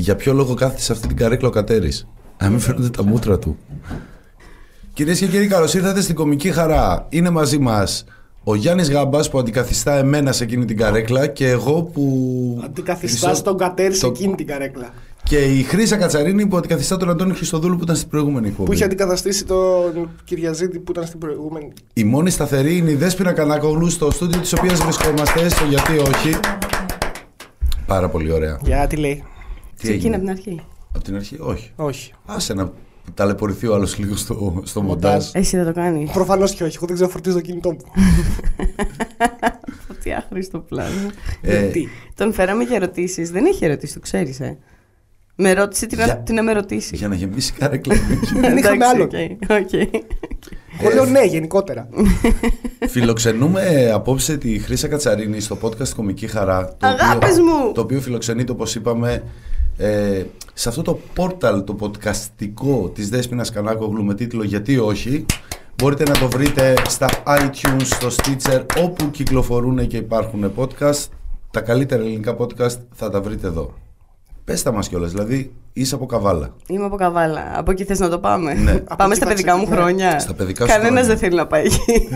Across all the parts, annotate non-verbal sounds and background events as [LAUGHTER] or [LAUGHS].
Για ποιο λόγο κάθεται σε αυτή την καρέκλα ο Κατέρης; Να μην φαίνονται τα μούτρα του. Κυρίες και κύριοι, καλώς ήρθατε στην κομική χαρά. Είναι μαζί μας ο Γιάννης Γάμπας που αντικαθιστά εμένα σε εκείνη την καρέκλα και εγώ που. Αντικαθιστά Χρυσό- τον Κατέρι σε το- εκείνη την καρέκλα. Και η Χρύσα Κατσαρίνη που αντικαθιστά τον Αντώνη Χριστοδούλου που ήταν στην προηγούμενη εκπομπή. Που είχε αντικαταστήσει τον Κυριαζήτη που ήταν στην προηγούμενη. Η μόνη σταθερή είναι η Δέσποινα Κανάκογλου στο στούντιο της οποίας βρισκόμαστε, στο Γιατί Όχι. Πάρα πολύ ωραία. Για τι λέει. Τι Ξεκίνα έγινε; από την αρχή. Από την αρχή, όχι. Όχι. Άσε να ταλαιπωρηθεί ο άλλος λίγο στο, στο μοντάζ. Εσύ δεν το κάνεις. Προφανώς και όχι. Εγώ δεν ξέρω φορτίζω το κινητό μου. [LAUGHS] Τι άχρηστο πλάνο. Ε, Τι. Τον φέραμε για ερωτήσεις. Δεν έχει ερωτήσεις, το ξέρεις, ε. Με ρώτησε τι να, Για- τι να με ρωτήσει. για να γεμίσει η καρέκλα. [LAUGHS] Δεν είχαμε Εντάξει, άλλο. OK, OK. Εγώ λέω ναι, γενικότερα. [LAUGHS] Φιλοξενούμε απόψε τη Χρύσα Κατσαρίνη στο podcast Κωμική Χαρά. το Αγάπες οποίο- μου! Το οποίο φιλοξενείται, όπως είπαμε, ε, σε αυτό το πόρταλ το podcastικό της Δέσποινας Κανάκογλου με τίτλο «Γιατί όχι». Μπορείτε να το βρείτε στα iTunes, στο Stitcher, όπου κυκλοφορούν και υπάρχουν podcast. Τα καλύτερα ελληνικά podcast θα τα βρείτε εδώ. Πες τα μας κιόλας, δηλαδή είσαι από καβάλα. Είμαι από καβάλα. Από εκεί θες να το πάμε; Ναι. Από πάμε εκεί στα θα παιδικά μου ξεκινάμε. χρόνια. Στα παιδικά σου Κανένας χρόνια. δεν θέλει να πάει εκεί.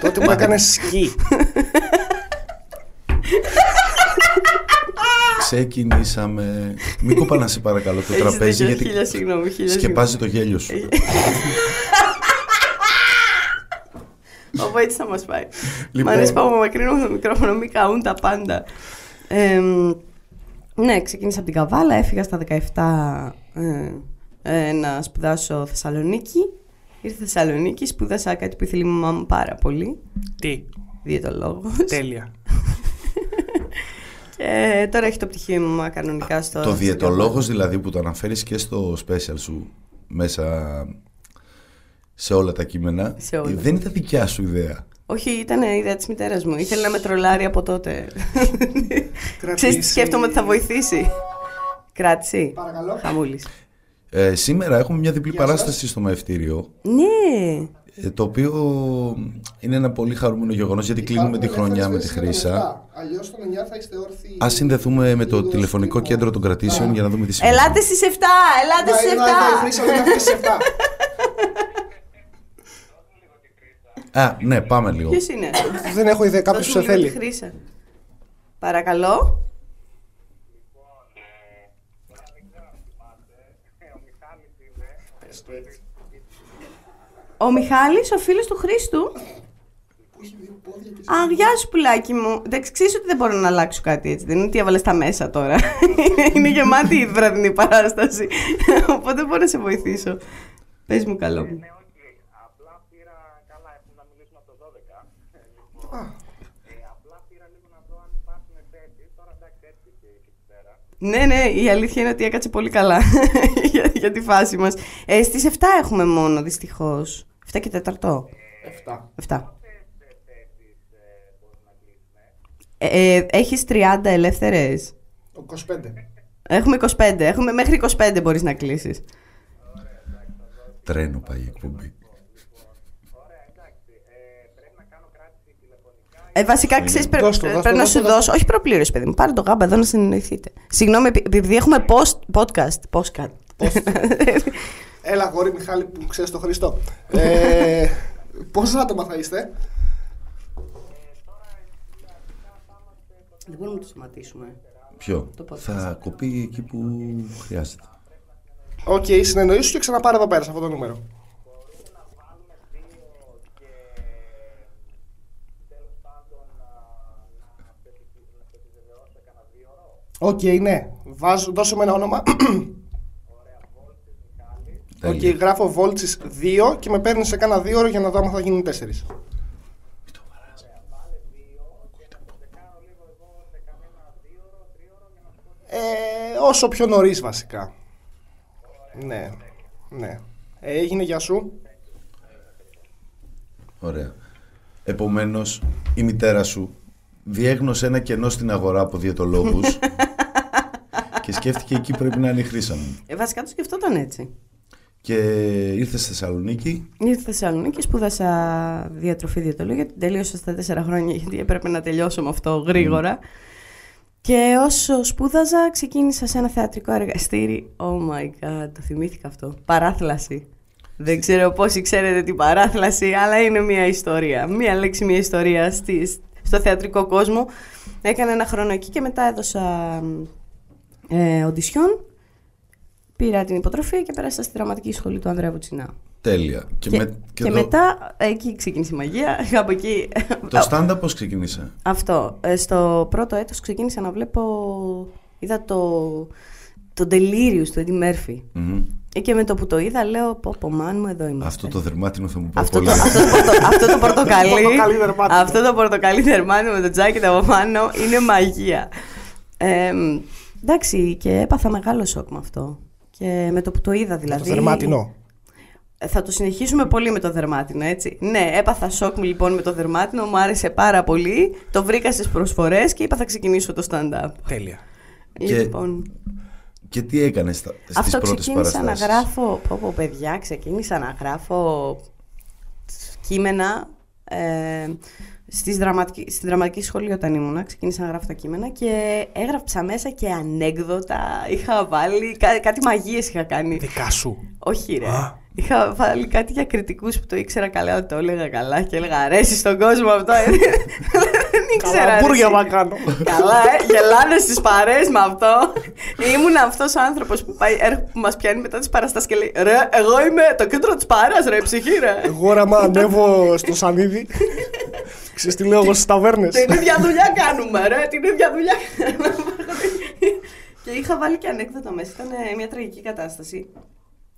Τότε που έκανες σκι. Ξεκινήσαμε. Μην κοπανά σε παρακαλώ το Έχεις τραπέζι δίκιο. γιατί Χίλια συγγνώμη, χίλια σκεπάζει το γέλιο σου. [LAUGHS] Όπου έτσι θα μας πάει. Λοιπόν. Μ' αρέσει που απομακρύνουμε το μικρόφωνο, μην καούν τα πάντα. Ε, ναι, ξεκίνησα από την Καβάλα, έφυγα στα 17 ε, ε, να σπουδάσω Θεσσαλονίκη. Ήρθα Θεσσαλονίκη, σπούδασα κάτι που ήθελε η μαμά μου πάρα πολύ. Τι; Διαιτολόγος. Τέλεια. Και τώρα έχει το πτυχίο η μαμά κανονικά στο. Το στην διαιτολόγος δηλαδή που το αναφέρεις και στο special σου μέσα σε όλα τα κείμενα Σε όλα. δεν ήταν δικιά σου ιδέα; Όχι, ήταν η ιδέα της μητέρας μου. Ήθελε να με τρολάρει από τότε. Κρατήσει- Ξέρεις τι σκέφτομαι ότι θα βοηθήσει. Κράτηση. Παρακαλώ. Χαμούλης. Ε, σήμερα έχουμε μια διπλή Γεια σας. παράσταση στο Μαευτήριο Ναι. Ε, το οποίο είναι ένα πολύ χαρούμενο γεγονός γιατί κλείνουμε τη χρονιά με τη Χρύσα. Αλλιώς τον 9 θα είστε όρθιοι. Ας συνδεθούμε με το τηλεφωνικό κέντρο των κρατήσεων για να δούμε τι συμβαίνει. Ελάτε στις 7! Ελάτε στις 7! Α, ναι, πάμε λίγο. Ποιος είναι; Δεν έχω ιδέα, κάποιος Δώσ' μου σε λίγο τη θέλει. Χρύσα. Παρακαλώ. Ο Μιχάλης, ο φίλος του Χρήστου. Α, γεια σου πουλάκι μου. Εντάξει, ξέρεις ότι δεν μπορώ να αλλάξω κάτι έτσι. Δεν είναι ότι έβαλες τα μέσα τώρα. [LAUGHS] είναι γεμάτη η βραδινή παράσταση. Οπότε μπορώ να σε βοηθήσω. Πες μου καλό μου. Ναι, όχι. Απλά πήρα. Καλά, έχουμε να μιλήσουμε από το 12. Λοιπόν, ε, απλά πήρα λίγο να δω αν υπάρχουν θέσει. Τώρα εντάξει, έτσι και εκεί πέρα. Ναι, ναι, η αλήθεια είναι ότι έκατσε πολύ καλά [LAUGHS] για, για τη φάση μας. Ε, στις 7 έχουμε μόνο, δυστυχώς. 7 και 4. 7. Ε, ε, έχεις 30 ελεύθερες; 25. Έχουμε 25. Έχουμε μέχρι 25 μπορείς να κλείσεις. Τρένο πάει η εκπομπή. Ε, βασικά, ξέρεις, πρέ- Δώσ' το, δώσ' το, πρέπει να δώσ' σου το, δώσ' δώσω. Όχι προπλήρωση, παιδί μου. Πάρε το γάμπα εδώ να συνεννοηθείτε. Συγγνώμη, επει- επειδή έχουμε post, podcast. Postcat. [LAUGHS] Έλα, αγόρι Μιχάλη που ξέρεις το Χριστό. ε, [LAUGHS] Πόσα άτομα θα είστε, Δεν μπορούμε να το σταματήσουμε. Ποιο; Το podcast. Θα κοπεί εκεί που χρειάζεται. OK, okay, συνεννοήσου και ξαναπάρε εδώ πέρα σε αυτό το νούμερο. Οκ, ναι. Βάζω, δώσε με ένα όνομα. Οκ, Τέλεια. γράφω Βόλτσις 2 και με παίρνεις σε κάνα δίωρο για να δω αν θα γίνουν 4. Ε, όσο πιο νωρίς βασικά. Ναι, ναι. Ε, έγινε για σου. Ωραία. Επομένως, η μητέρα σου διέγνωσε ένα κενό στην αγορά από διαιτολόγους [LAUGHS] και σκέφτηκε εκεί πρέπει να είναι η χρήσα μου. Ε, βασικά το σκεφτόταν έτσι. Και ήρθε στη Θεσσαλονίκη. Ήρθα στη Θεσσαλονίκη, σπούδασα διατροφή διαιτολογία. Την τελείωσα στα τέσσερα χρόνια γιατί έπρεπε να τελειώσω με αυτό γρήγορα. Και όσο σπούδαζα, ξεκίνησα σε ένα θεατρικό εργαστήρι. Oh my god, το θυμήθηκα αυτό. Παράθλαση. Δεν ξέρω πόσοι ξέρετε την παράθλαση, αλλά είναι μια ιστορία. Μια λέξη, μια ιστορία στη, στο θεατρικό κόσμο. Έκανα ένα χρόνο εκεί και μετά έδωσα ε, οντισιόν. Πήρα την υποτροφία και πέρασα στη δραματική σχολή του Ανδρέα Βουτσινά. Τέλεια. Και, Και, με, και, εδώ- μετά εκεί ξεκίνησε η μαγεία. [LAUGHS] Από εκεί. Το stand-up πώς ξεκίνησε; Αυτό. Ε, στο πρώτο έτος ξεκίνησα να βλέπω. Είδα το, το Delirious του Eddie Murphy. Μμμ. Ε, Και με το που το είδα, λέω: Πω, πω, μάν μου, εδώ είμαστε. Αυτό το δερμάτινο θα μου πάει Αυτό πολύ. το, αυτό, το, πορτο- αυτό το πορτοκαλί. [LAUGHS] Πορτοκαλί δερμάτινο. αυτό το πορτοκαλί δερμάτινο με το τζάκετ από πάνω είναι μαγεία. Ε, εντάξει, και έπαθα μεγάλο σοκ με αυτό. Και με το που το είδα Το δηλαδή. δερμάτινο. Ε, Θα το συνεχίσουμε πολύ με το δερμάτινο, έτσι. Ναι, έπαθα σοκ μου λοιπόν με το δερμάτινο, μου άρεσε πάρα πολύ. Το βρήκα στις προσφορές και είπα θα ξεκινήσω το stand-up. Τέλεια. Και Λοιπόν, Και τι έκανες στις αυτό πρώτες ξεκίνησα να παραστάσεις; γράφω. Πω, πω, παιδιά, ξεκίνησα να γράφω κείμενα. Ε, στις δραματική, στη δραματική σχολή όταν ήμουνα, ξεκίνησα να γράφω τα κείμενα και έγραψα μέσα και ανέκδοτα. Είχα βάλει, κά- κάτι μαγείες είχα κάνει. Δικά σου. Όχι, ρε. Α. Είχα βάλει κάτι για κριτικούς που το ήξερα καλά, ότι το έλεγα καλά και έλεγα αρέσει στον κόσμο αυτό. ε». [LAUGHS] Δεν ήξερα. ρε, Καλαμπούρια εσύ. μα κάνω. Καλά, ε, γελάνε στις παρέ με αυτό. Ήμουν αυτός ο άνθρωπος που, πάει, έρχ- που μας πιάνει μετά τις παραστάσεις και λέει Ρε, εγώ είμαι το κέντρο της παρέας, ρε, ψυχή, ρε. Εγώ ρε, άμα ανέβω στο σανίδι. [LAUGHS] Ξέρεις τι λέω εγώ στις ταβέρνες. Την ίδια δουλειά κάνουμε, ρε, την ίδια δουλειά κάνουμε. και είχα βάλει και ανέκδοτα μέσα. Ήταν ε, μια τραγική κατάσταση.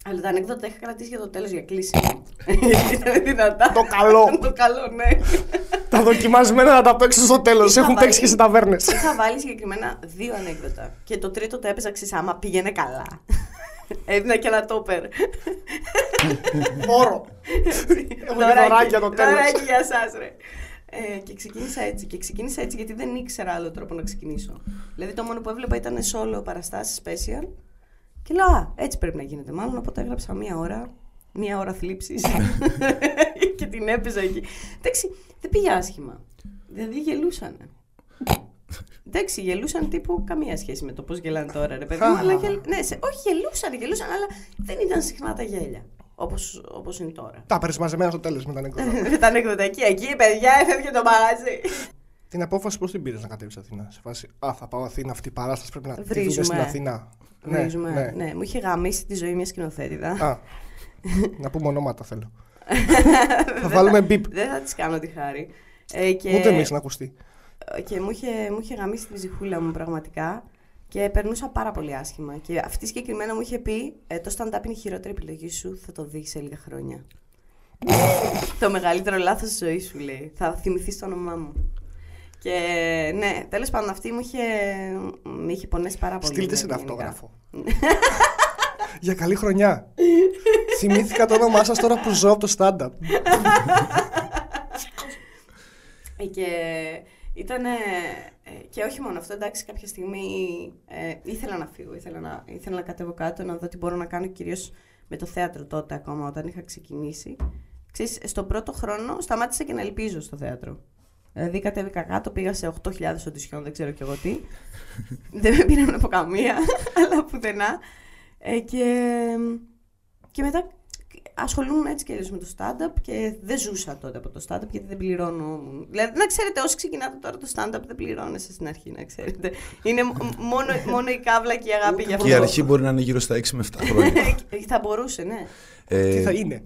Αλλά τα ανέκδοτα είχα κρατήσει για το τέλος για κλείσιμο. Γιατί ήταν δυνατά. Το καλό. [LAUGHS] το καλό, ναι. Τα δοκιμασμένα να τα παίξω στο τέλος. Είχα Έχουν βάλει- παίξει και σε ταβέρνες. Είχα βάλει συγκεκριμένα δύο ανέκδοτα. Και το τρίτο το έπαιζα ξέρεις, άμα πήγαινε καλά. Έδινα και ένα τόπερ. Μόρο. Έχω και δωράκια το τέλος. Δωράκι για εσάς ρε. Ε, και ξεκίνησα έτσι. Και ξεκίνησα έτσι γιατί δεν ήξερα άλλο τρόπο να ξεκινήσω. Δηλαδή το μόνο που έβλεπα ήταν solo παραστάσεις special. Και λέω, Α, έτσι πρέπει να γίνεται. Μάλλον οπότε έγραψα μία ώρα. Μία ώρα θλίψης. [LAUGHS] και την έπαιζα εκεί. Εντάξει, δεν πήγε άσχημα. Δηλαδή γελούσανε. Εντάξει, γελούσαν τύπου καμία σχέση με το πώς γελάνε τώρα, ρε παιδί μου. αλλά γελ... ναι, σε... όχι, γελούσαν, γελούσαν, αλλά δεν ήταν συχνά τα γέλια. Όπως όπως είναι τώρα. Τα παίρνεις μαζεμένα στο τέλος με τα [LAUGHS] ανέκδοτα. με τα ανέκδοτα εκεί, εκεί, παιδιά, έφευγε το μαγαζί. Την απόφαση πώς την πήρες να κατέβεις Αθήνα; Σε φάση, α, θα πάω Αθήνα, αυτή η παράσταση πρέπει να τη Βρίζουμε. δούμε στην Αθήνα. Βρίζουμε. Ναι, μου είχε γαμίσει τη ζωή μια σκηνοθέτηδα. Α, να πούμε ονόματα θέλω. [LAUGHS] θα βάλουμε μπιπ. Δεν θα της κάνω τη χάρη. Ε, και... Ούτε εμείς να ακουστεί. και μου είχε, μου είχε γαμίσει τη ψυχούλα μου πραγματικά και περνούσα πάρα πολύ άσχημα. Και αυτή συγκεκριμένα μου είχε πει: ε, Το stand-up είναι η χειρότερη επιλογή σου, θα το δεις σε λίγα χρόνια. το μεγαλύτερο λάθος της ζωής σου, λέει. Θα θυμηθείς το όνομά μου. Και ναι, τέλος πάντων αυτή μου είχε, με είχε πονέσει πάρα πολύ. Στείλτε σε ένα γενικά. αυτόγραφο. Για καλή χρονιά. Θυμήθηκα το όνομά σας τώρα που ζω από το stand-up. Ε, Και ήταν. Και όχι μόνο αυτό, εντάξει, κάποια στιγμή ε, ήθελα να φύγω, ήθελα να, ήθελα να κατέβω κάτω, να δω τι μπορώ να κάνω κυρίως με το θέατρο τότε ακόμα, όταν είχα ξεκινήσει. Ξέρεις, στον πρώτο χρόνο σταμάτησα και να ελπίζω στο θέατρο. Δηλαδή κατέβηκα κάτω, πήγα σε 8.000 οντισιόν, δεν ξέρω κι εγώ τι. [LAUGHS] δεν με πήραν από καμία, [LAUGHS] αλλά πουθενά. Ε, και, και μετά ασχολούμαι έτσι και αλλιώς με το stand-up και δεν ζούσα τότε από το stand-up γιατί δεν πληρώνω. Δηλαδή, να ξέρετε, όσοι ξεκινάτε τώρα το stand-up δεν πληρώνεσαι στην αρχή, να ξέρετε. Είναι μ- μόνο, μόνο η κάβλα και η αγάπη για αυτό. Και η αρχή μπορεί να είναι γύρω στα 6 με 7 χρόνια. θα μπορούσε, ναι. Ε, Τι θα είναι;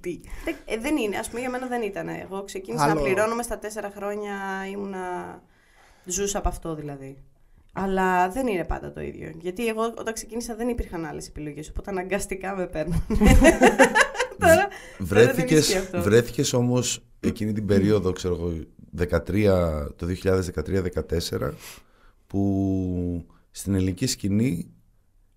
Τι; Δεν, ε, δεν είναι, ας πούμε για μένα δεν ήταν. Εγώ ξεκίνησα Άλλο. να πληρώνομαι στα τέσσερα χρόνια, ήμουνα... Ζούσα από αυτό δηλαδή. Αλλά δεν είναι πάντα το ίδιο. Γιατί εγώ όταν ξεκίνησα δεν υπήρχαν άλλες επιλογές, οπότε αναγκαστικά με παίρνουν. [LAUGHS] Τώρα, τώρα δεν βρέθηκες, ισχύει αυτό. βρέθηκες όμως εκείνη την περίοδο, ξέρω εγώ, 13, το 2013-2014, που στην ελληνική σκηνή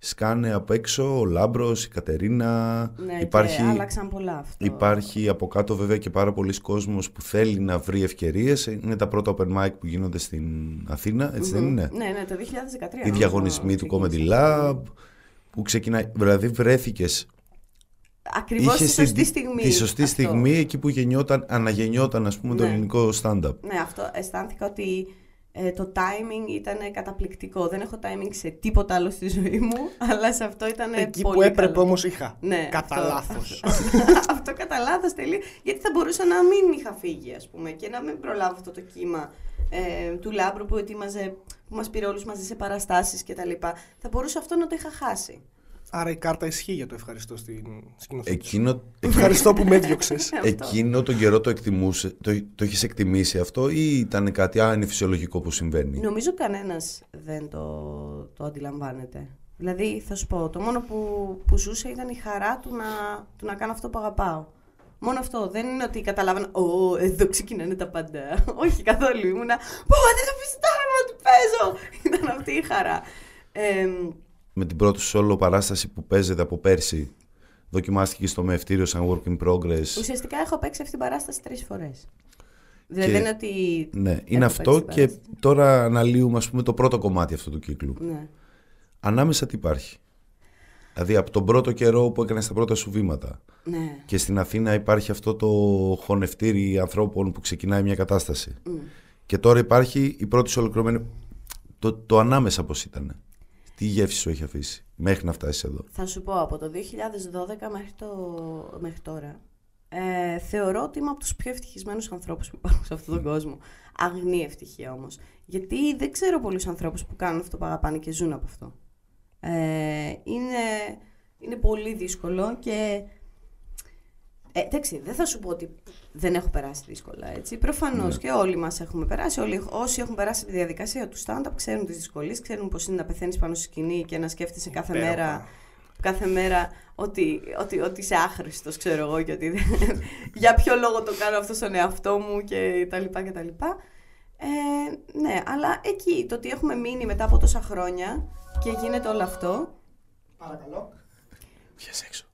σκάνε απ' έξω ο Λάμπρος, η Κατερίνα, Ναι, υπάρχει, και άλλαξαν πολλά αυτό. υπάρχει από κάτω βέβαια και πάρα πολλοί κόσμος που θέλει να βρει ευκαιρίες. Είναι τα πρώτα open mic που γίνονται στην Αθήνα, έτσι δεν είναι; Ναι, ναι, το 2013. Οι νομίζω διαγωνισμοί του Comedy ξεκίνησε. Lab, που ξεκινάει, δηλαδή βρέθηκες Ακριβώς τη Είχες σωστή τη, στιγμή. τη σωστή αυτό. στιγμή εκεί που γεννιόταν, αναγεννιόταν ας πούμε το Ναι. ελληνικό stand-up. Ναι, αυτό αισθάνθηκα ότι Ε, το timing ήταν καταπληκτικό. Δεν έχω timing σε τίποτα άλλο στη ζωή μου, [LAUGHS] αλλά σε αυτό ήταν Εκεί πολύ που έπρεπε καλό. όμως είχα. Ναι, Κατά αυτό- λάθος. [LAUGHS] αυτό κατά λάθος τελείω. Γιατί θα μπορούσα να μην είχα φύγει, ας πούμε, και να μην προλάβω αυτό το κύμα ε, του Λάμπρου που ετοίμαζε, που μας πήρε όλους μαζί σε παραστάσεις κτλ. Θα μπορούσα αυτό να το είχα χάσει. Άρα η κάρτα ισχύει για το ευχαριστώ στην σκηνοθέτη. Εκείνο, [LAUGHS] Ευχαριστώ που με έδιωξες. Αυτό. εκείνο τον καιρό το εκτιμούσε, το, το έχεις εκτιμήσει αυτό ή ήταν κάτι α, είναι φυσιολογικό που συμβαίνει; Νομίζω κανένας δεν το, το αντιλαμβάνεται. Δηλαδή, θα σου πω, το μόνο που, που ζούσε ήταν η χαρά του να, του να κάνω αυτό που αγαπάω. Μόνο αυτό. Δεν είναι ότι καταλάβαινα, Ω, εδώ ξεκινάνε τα πάντα. [LAUGHS] Όχι καθόλου. Ήμουνα, Πω, δεν το πιστεύω ότι παίζω. [LAUGHS] Ήταν αυτή η χαρά. Ε, Με την πρώτη σου όλο παράσταση που παίζεται από πέρσι, δοκιμάστηκε στο μευτήριο σαν work in progress. ουσιαστικά έχω παίξει αυτή την παράσταση τρεις φορές. Δηλαδή Και- δεν είναι ότι. Ναι, είναι έχω αυτό παίξει την και παράσταση. τώρα αναλύουμε ας πούμε το πρώτο κομμάτι αυτού του κύκλου. Ναι. Ανάμεσα τι υπάρχει; Δηλαδή από τον πρώτο καιρό που έκανες τα πρώτα σου βήματα ναι. και στην Αθήνα υπάρχει αυτό το χωνευτήρι ανθρώπων που ξεκινάει μια κατάσταση. Και τώρα υπάρχει η πρώτη σου ολοκληρωμένη... Το, το ανάμεσα πώς ήταν. Τι γεύση σου έχει αφήσει μέχρι να φτάσεις εδώ; Θα σου πω, από το 2012 μέχρι, το, μέχρι τώρα, ε, θεωρώ ότι είμαι από τους πιο ευτυχισμένους ανθρώπους που υπάρχουν σε αυτόν τον κόσμο. Αγνή ευτυχία όμως. Γιατί δεν ξέρω πολλούς ανθρώπους που κάνουν αυτό που αγαπάνε και ζουν από αυτό. Ε, είναι, είναι πολύ δύσκολο και... Ε, εντάξει, δεν θα σου πω ότι δεν έχω περάσει δύσκολα, έτσι. Προφανώς και όλοι μας έχουμε περάσει. Όλοι, όσοι έχουν περάσει τη διαδικασία του stand-up ξέρουν τις δυσκολίες, ξέρουν πώς είναι να πεθαίνεις πάνω στη σκηνή και να σκέφτεσαι κάθε Υπέροχα. μέρα κάθε μέρα ότι, ότι, ότι είσαι άχρηστος, ξέρω εγώ, και ότι δεν- [LAUGHS] για ποιο λόγο το κάνω αυτό στον εαυτό μου και τα λοιπά και τα λοιπά. Ε, ναι, αλλά εκεί το ότι έχουμε μείνει μετά από τόσα χρόνια και γίνεται όλο αυτό, Παρακαλώ. Βγες έξω.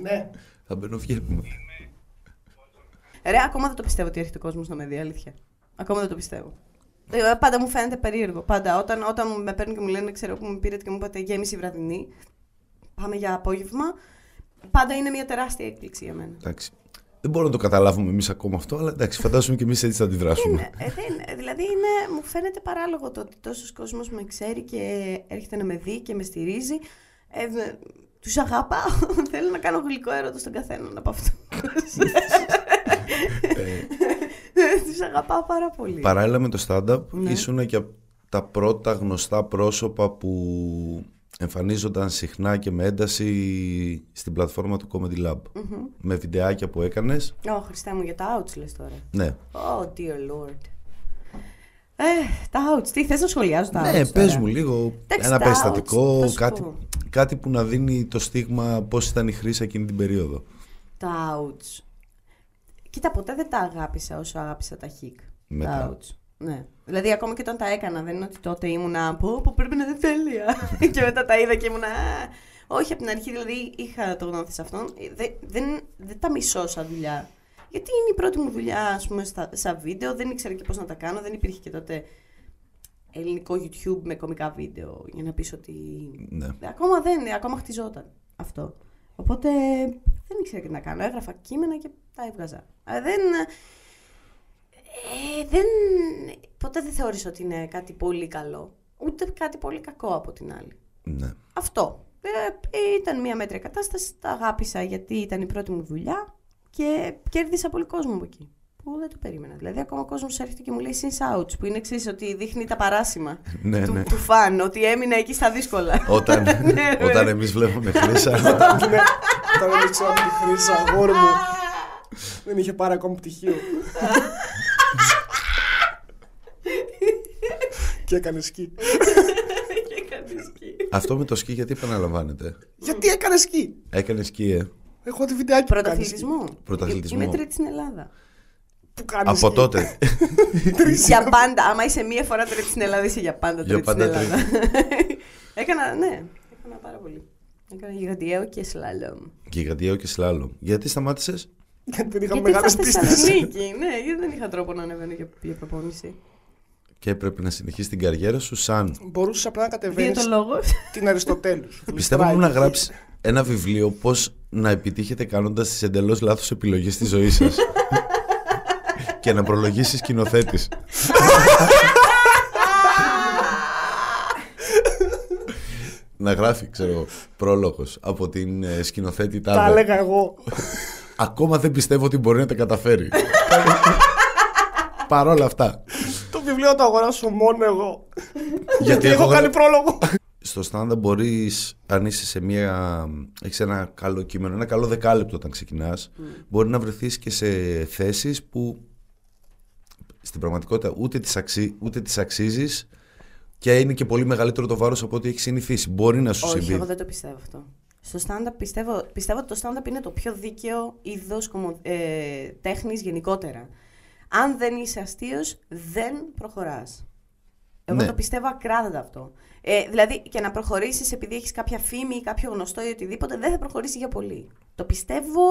Ναι. Θα μπαίνω βγαίνουμε. Ρε, ακόμα δεν το πιστεύω ότι έρχεται ο κόσμος να με δει, αλήθεια. Ακόμα δεν το πιστεύω. Ε, Πάντα μου φαίνεται περίεργο. Πάντα όταν, όταν με παίρνουν και μου λένε, ξέρω που με πήρατε και μου είπατε γέμιση βραδινή, πάμε για απόγευμα. Πάντα είναι μια τεράστια έκπληξη για μένα. Εντάξει. Δεν μπορούμε να το καταλάβουμε εμείς ακόμα αυτό, αλλά εντάξει, φαντάζομαι και εμείς έτσι θα αντιδράσουμε. Ε, δεν- δηλαδή είναι, μου φαίνεται παράλογο το ότι τόσος κόσμος με ξέρει και έρχεται να με δει και με στηρίζει. Ε, β- τους αγαπάω. [LAUGHS] Θέλω να κάνω γλυκό έρωτο στον καθέναν από αυτούς. [LAUGHS] τους αγαπάω πάρα πολύ. Παράλληλα με το stand-up, Ναι. ήσουν και από τα πρώτα γνωστά πρόσωπα που εμφανίζονταν συχνά και με ένταση στην πλατφόρμα του Comedy Lab. Με βιντεάκια που έκανες. Ω, Χριστέ μου, για τα outs λες τώρα. Ναι, Oh, dear lord. Ε, τα outs. Τι θες να σχολιάζω τα outs ναι τώρα; πες μου λίγο Εντάξει, ένα τα περιστατικό, outs, θα σου κάτι, πω. Κάτι που να δίνει το στίγμα πώς ήταν η χρήση εκείνη την περίοδο. Τα outs. Κοίτα, ποτέ δεν τα αγάπησα όσο αγάπησα τα hik. Μετά. Τα outs. Ναι. Δηλαδή, ακόμα και όταν τα έκανα, δεν είναι ότι τότε ήμουνα. Πω, πω πρέπει να είναι τέλεια. [LAUGHS] και μετά τα είδα και ήμουνα. «Α». Όχι από την αρχή, δηλαδή είχα το γνώθι σε αυτόν. Δεν, δεν, δεν τα μισώ σαν δουλειά. Γιατί είναι η πρώτη μου δουλειά, ας πούμε, στα, σαν βίντεο. Δεν ήξερα και πώς να τα κάνω. Δεν υπήρχε και τότε ελληνικό YouTube με κομικά βίντεο για να πεις ότι. Ναι. Ακόμα δεν, ακόμα χτιζόταν αυτό. Οπότε δεν ήξερα τι να κάνω. Έγραφα κείμενα και τα έβγαζα. Αλλά δεν. Ε, δεν ποτέ δεν θεώρησα ότι είναι κάτι πολύ καλό. Ούτε κάτι πολύ κακό από την άλλη. ναι. Αυτό. Ε, ήταν μια μέτρια κατάσταση. Τα αγάπησα γιατί ήταν η πρώτη μου δουλειά και κέρδισα πολύ κόσμο από εκεί. Που δεν το περίμενα. Δηλαδή, ακόμα ο κόσμος έρχεται και μου λέει since outs, που είναι εξή, ότι δείχνει τα παράσημα Ναι, του, ναι. του φαν, ότι έμεινα εκεί στα δύσκολα. Όταν, [LAUGHS] Ναι, όταν [LAUGHS] ναι. εμείς βλέπαμε χρήσα, Ναι, Όταν δεν ξέρω τη χρήση αγόρι μου. Δεν είχε πάρει ακόμα πτυχίο. [LAUGHS] και έκανε σκι. Και έκανε σκι. αυτό με το σκι γιατί επαναλαμβάνεται; Γιατί έκανε σκι; Έκανε σκι, ε. Έχω τη βιντεάκι που κάνεις σκι. Πρωταθλητισμό. Πρωταθλητισμό. Είμαι τρίτη στην Ελλάδα. Που κάνεις Από σκι. τότε. [LAUGHS] για πάντα. Άμα είσαι μία φορά τρίτη στην Ελλάδα, είσαι για πάντα Για τρίτη στην πάντα Ελλάδα. [LAUGHS] έκανα, ναι, έκανα πάρα πολύ. Έκανα γιγαντιαίο και σλάλομ. Γιγαντιαίο και σλάλομ. Γιατί σταμάτησες; Γιατί δεν είχαμε Γιατί μεγάλες στα πίστες. Θεσσαλονίκη, ναι, γιατί δεν είχα τρόπο να ανεβαίνω για, για προπόνηση. Και έπρεπε να συνεχίσεις την καριέρα σου σαν. Μπορούσες απλά να κατεβαίνεις Δίνει το λόγο. [LAUGHS] την Αριστοτέλους. Πιστεύω μου να γράψεις ένα βιβλίο πώς να επιτύχετε κάνοντας τις εντελώς λάθος επιλογές στη ζωή σας. Και να προλογίσεις σκηνοθέτης. να γράφει, ξέρω, πρόλογος από την ε, σκηνοθέτη Τα Τάδε. έλεγα εγώ. Ακόμα δεν πιστεύω ότι μπορεί να τα καταφέρει. Παρ' όλα αυτά. Το βιβλίο το αγοράσω μόνο εγώ. Γιατί έχω έχω κάνει γρα- πρόλογο. Στο stand μπορείς, αν είσαι σε μια. έχεις ένα καλό κείμενο, ένα καλό δεκάλεπτο όταν ξεκινάς, μπορεί να βρεθείς και σε θέσεις που στην πραγματικότητα ούτε τι αξι... ούτε τις αξίζεις και είναι και πολύ μεγαλύτερο το βάρος από ό,τι έχεις συνηθίσει. Μπορεί να σου Όχι, συμβεί. εγώ δεν το πιστεύω αυτό. Στο stand-up πιστεύω, πιστεύω ότι το stand-up είναι το πιο δίκαιο είδος ε, τέχνης γενικότερα. Αν δεν είσαι αστείος, δεν προχωράς. Εγώ Ναι. το πιστεύω ακράδαντα αυτό. Ε, δηλαδή και να προχωρήσεις επειδή έχεις κάποια φήμη ή κάποιο γνωστό ή οτιδήποτε, δεν θα προχωρήσει για πολύ. Το πιστεύω